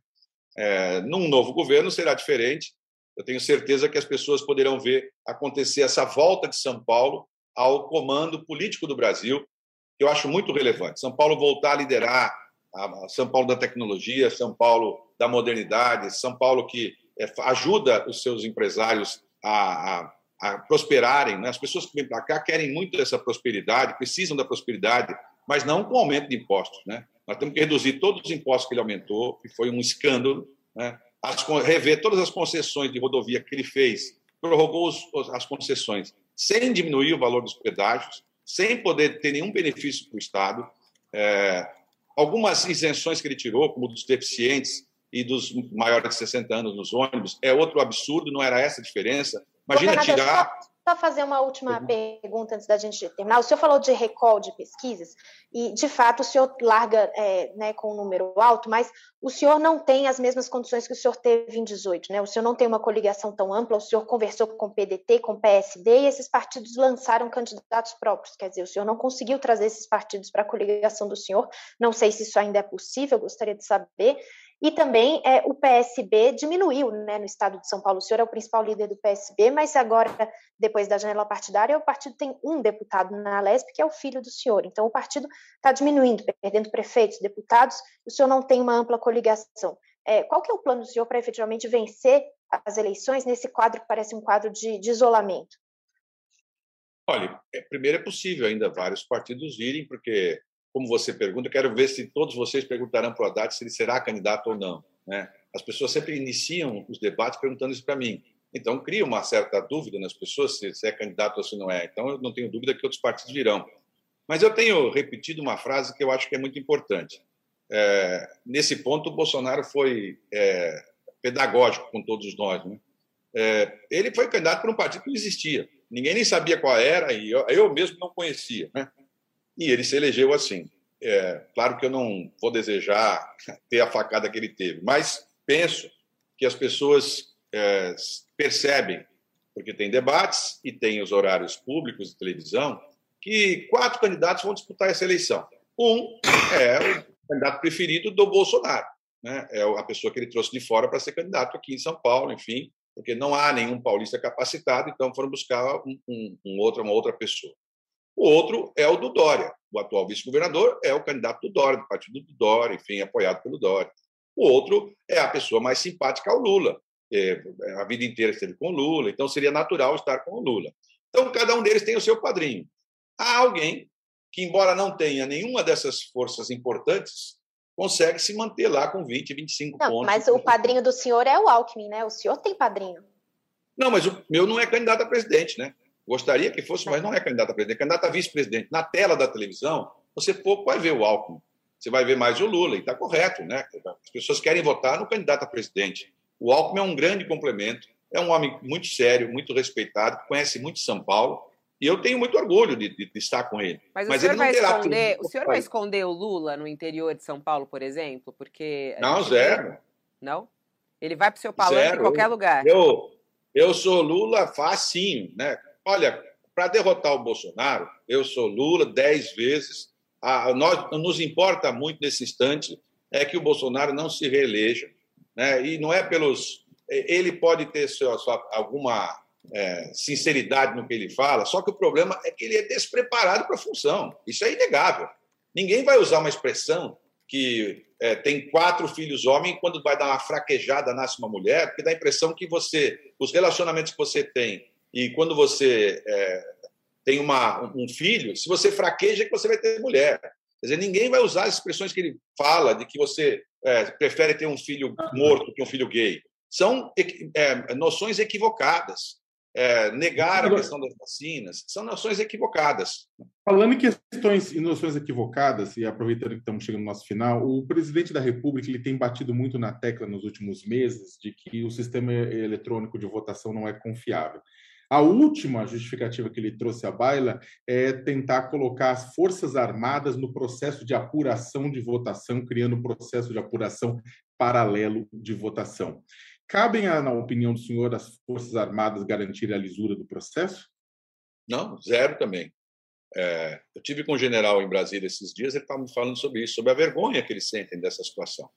É, num novo governo será diferente. Eu tenho certeza que as pessoas poderão ver acontecer essa volta de São Paulo ao comando político do Brasil, que eu acho muito relevante. São Paulo voltar a liderar a São Paulo da tecnologia, São Paulo da modernidade, São Paulo que é, ajuda os seus empresários a, a, a prosperarem. Né? As pessoas que vêm para cá querem muito essa prosperidade, precisam da prosperidade, mas não com aumento de impostos. Né? Nós temos que reduzir todos os impostos que ele aumentou, que foi um escândalo, né? As, rever todas as concessões de rodovia que ele fez, prorrogou os, as concessões sem diminuir o valor dos pedágios, sem poder ter nenhum benefício para o Estado. É, algumas isenções que ele tirou, como dos deficientes e dos maiores de 60 anos nos ônibus, é outro absurdo, não era essa a diferença. Imagina tirar só fazer uma última uhum. pergunta antes da gente terminar. O senhor falou de recall de pesquisas, e de fato o senhor larga é, né, com um número alto, mas o senhor não tem as mesmas condições que o senhor teve em 18, né? O senhor não tem uma coligação tão ampla, o senhor conversou com o PDT, com o PSD, e esses partidos lançaram candidatos próprios. Quer dizer, o senhor não conseguiu trazer esses partidos para a coligação do senhor. Não sei se isso ainda é possível, gostaria de saber. E também é, o PSB diminuiu né, no estado de São Paulo. O senhor é o principal líder do PSB, mas agora, depois da janela partidária, o partido tem um deputado na Lesp, que é o filho do senhor. Então, o partido está diminuindo, perdendo prefeitos, deputados, o senhor não tem uma ampla coligação. É, qual que é o plano do senhor para efetivamente vencer as eleições nesse quadro que parece um quadro de, de isolamento? Olha, é, primeiro é possível ainda vários partidos virem, porque como você pergunta, quero ver se todos vocês perguntarão para o Haddad se ele será candidato ou não. Né? As pessoas sempre iniciam os debates perguntando isso para mim. Então, cria uma certa dúvida nas pessoas se, se é candidato ou se não é. Então, eu não tenho dúvida que outros partidos virão. Mas eu tenho repetido uma frase que eu acho que é muito importante. É, nesse ponto, o Bolsonaro foi é, pedagógico com todos nós. Né? É, ele foi candidato por um partido que não existia. Ninguém nem sabia qual era e eu, eu mesmo não conhecia. Né? E ele se elegeu assim. É, claro que eu não vou desejar [LAUGHS] ter a facada que ele teve, mas penso que as pessoas é, percebem, porque tem debates e tem os horários públicos de televisão, que quatro candidatos vão disputar essa eleição. Um é o candidato preferido do Bolsonaro, né? é a pessoa que ele trouxe de fora para ser candidato aqui em São Paulo, enfim, porque não há nenhum paulista capacitado, então foram buscar um, um, um outra, uma outra pessoa. O outro é o do Dória. O atual vice-governador é o candidato do Dória, do partido do Dória, enfim, apoiado pelo Dória. O outro é a pessoa mais simpática ao Lula. é, a vida inteira esteve com o Lula, então seria natural estar com o Lula. Então, cada um deles tem o seu padrinho. Há alguém que, embora não tenha nenhuma dessas forças importantes, consegue se manter lá com 20, 25 não, pontos. Mas o padrinho do senhor é o Alckmin, né? O senhor tem padrinho. Não, mas o meu não é candidato a presidente, né? Gostaria que fosse, mas não é candidato a presidente, é candidato a vice-presidente. Na tela da televisão, você pouco vai ver o Alckmin. Você vai ver mais o Lula, e está correto, né? As pessoas querem votar no candidato a presidente. O Alckmin é um grande complemento, é um homem muito sério, muito respeitado, que conhece muito São Paulo, e eu tenho muito orgulho de, de, de estar com ele. Mas, Mas o senhor, vai esconder, o senhor vai esconder o Lula no interior de São Paulo, por exemplo? Porque. Não, zero. Vê... Não? Ele vai para o seu palanque zero. em qualquer lugar. Eu, eu sou Lula facinho, né? Olha, para derrotar o Bolsonaro, eu sou Lula dez vezes. A, nós, nos importa muito nesse instante é que o Bolsonaro não se reeleja, né? E não é pelos. Ele pode ter sua, sua, alguma é, sinceridade no que ele fala, só que o problema é que ele é despreparado para a função. Isso é inegável. Ninguém vai usar uma expressão que é, tem quatro filhos homens quando vai dar uma fraquejada nasce uma mulher, porque dá a impressão que você, os relacionamentos que você tem e quando você é, tem uma, um filho, se você fraqueja, é que você vai ter mulher. Quer dizer, ninguém vai usar as expressões que ele fala de que você é, prefere ter um filho morto que um filho gay. São é, noções equivocadas é, negar a questão das vacinas, são noções equivocadas. Falando em questões e noções equivocadas, e aproveitando que estamos chegando no nosso final, o presidente da República ele tem batido muito na tecla nos últimos meses de que o sistema eletrônico de votação não é confiável. A última justificativa que ele trouxe à baila é tentar colocar as Forças Armadas no processo de apuração de votação, criando um processo de apuração paralelo de votação. Cabem, na opinião do senhor, as Forças Armadas garantirem a lisura do processo? Não, zero também. É, eu tive com um general em Brasília esses dias, ele estava me falando sobre isso, sobre a vergonha que eles sentem dessa situação.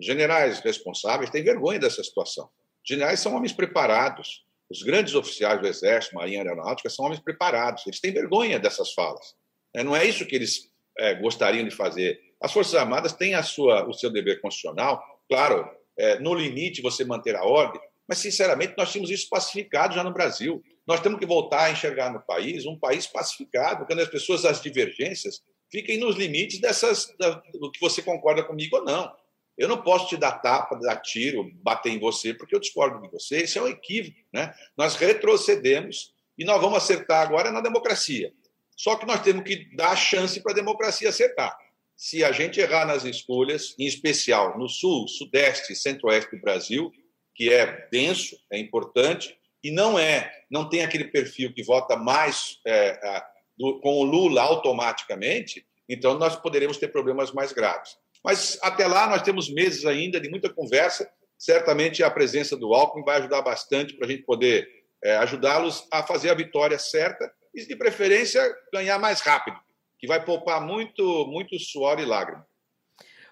Generais responsáveis têm vergonha dessa situação. Generais são homens preparados. Os grandes oficiais do Exército, Marinha Aeronáutica, são homens preparados. Eles têm vergonha dessas falas. É, não é isso que eles é, gostariam de fazer. As Forças Armadas têm a sua, o seu dever constitucional, claro, é, no limite você manter a ordem, mas, sinceramente, nós tínhamos isso pacificado já no Brasil. Nós temos que voltar a enxergar no país um país pacificado, quando as pessoas, as divergências, fiquem nos limites dessas, da, do que você concorda comigo ou não. Eu não posso te dar tapa, dar tiro, bater em você, porque eu discordo de você. Isso é um equívoco. Né? Nós retrocedemos e nós vamos acertar agora na democracia. Só que nós temos que dar chance para a democracia acertar se a gente errar nas escolhas, em especial no sul, sudeste e centro-oeste do Brasil, que é denso, é importante, e não é, não tem aquele perfil que vota mais é, do, com o Lula automaticamente, então nós poderemos ter problemas mais graves. Mas até lá nós temos meses ainda de muita conversa. Certamente a presença do Alckmin vai ajudar bastante para a gente poder é, ajudá-los a fazer a vitória certa e, de preferência, ganhar mais rápido que vai poupar muito, muito suor e lágrima.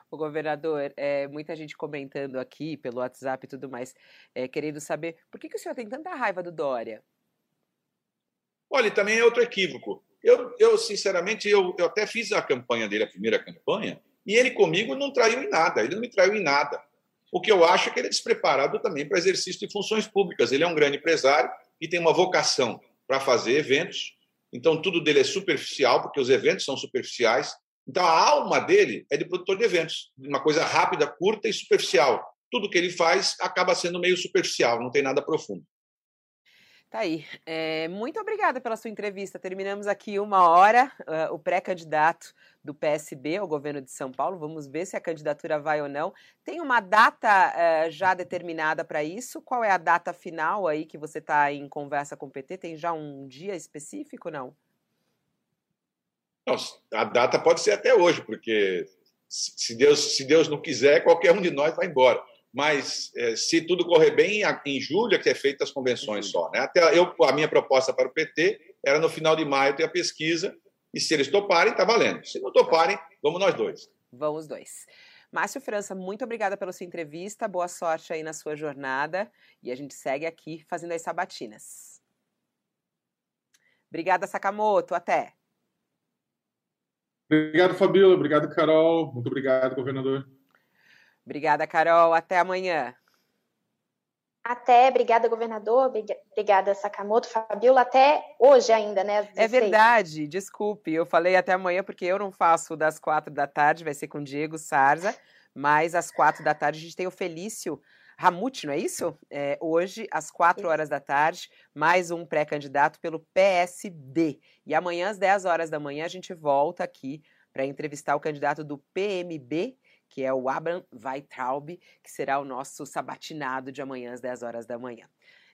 O governador, é, muita gente comentando aqui pelo WhatsApp e tudo mais, é, querendo saber por que, que o senhor tem tanta raiva do Dória? Olha, também é outro equívoco. Eu, eu sinceramente, eu, eu até fiz a campanha dele, a primeira campanha, e ele comigo não traiu em nada, ele não me traiu em nada. O que eu acho é que ele é despreparado também para exercício de funções públicas. Ele é um grande empresário e tem uma vocação para fazer eventos, então, tudo dele é superficial, porque os eventos são superficiais. Então, a alma dele é de produtor de eventos, uma coisa rápida, curta e superficial. Tudo que ele faz acaba sendo meio superficial, não tem nada profundo. Tá aí. É, muito obrigada pela sua entrevista. Terminamos aqui uma hora. Uh, o pré-candidato do PSB ao governo de São Paulo. Vamos ver se a candidatura vai ou não. Tem uma data uh, já determinada para isso? Qual é a data final aí que você está em conversa com o PT? Tem já um dia específico, não? não? A data pode ser até hoje, porque se Deus, se Deus não quiser, qualquer um de nós vai embora mas é, se tudo correr bem, em julho é que é feita as convenções só. Né? Até eu, a minha proposta para o PT era no final de maio ter a pesquisa, e se eles toparem, está valendo. Se não toparem, vamos nós dois. Vamos dois. Márcio França, muito obrigada pela sua entrevista, boa sorte aí na sua jornada, e a gente segue aqui fazendo as sabatinas. Obrigada, Sakamoto, até. Obrigado, Fabíola, obrigado, Carol, muito obrigado, governador. Obrigada, Carol. Até amanhã. até, obrigada, governador, obrigada, Sakamoto, Fabiola, até hoje ainda, né? É verdade, desculpe, eu falei até amanhã porque eu não faço das quatro da tarde, vai ser com Diego Sarza, mas às quatro da tarde a gente tem o Felício Ramute, não é isso? É, hoje, às quatro horas da tarde, mais um pré-candidato pelo PSD. E amanhã, às 10 horas da manhã, a gente volta aqui para entrevistar o candidato do PMB, que é o Abraham Weitraub, que será o nosso sabatinado de amanhã às 10 horas da manhã.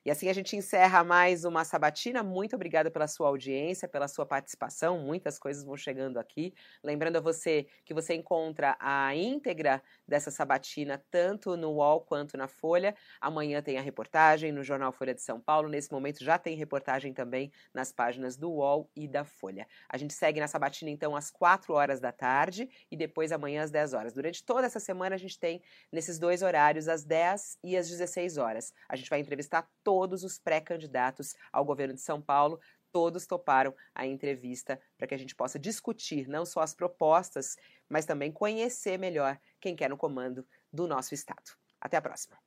E assim a gente encerra mais uma sabatina. Muito obrigada pela sua audiência, pela sua participação. Muitas coisas vão chegando aqui. Lembrando a você que você encontra a íntegra dessa sabatina tanto no UOL quanto na Folha. Amanhã tem a reportagem no Jornal Folha de São Paulo. Nesse momento já tem reportagem também nas páginas do UOL e da Folha. A gente segue na sabatina então às 4 horas da tarde e depois amanhã às 10 horas. Durante toda essa semana a gente tem nesses dois horários, às 10 e às 16 horas. A gente vai entrevistar todos os pré-candidatos ao governo de São Paulo todos toparam a entrevista para que a gente possa discutir não só as propostas, mas também conhecer melhor quem quer no comando do nosso Estado. Até a próxima.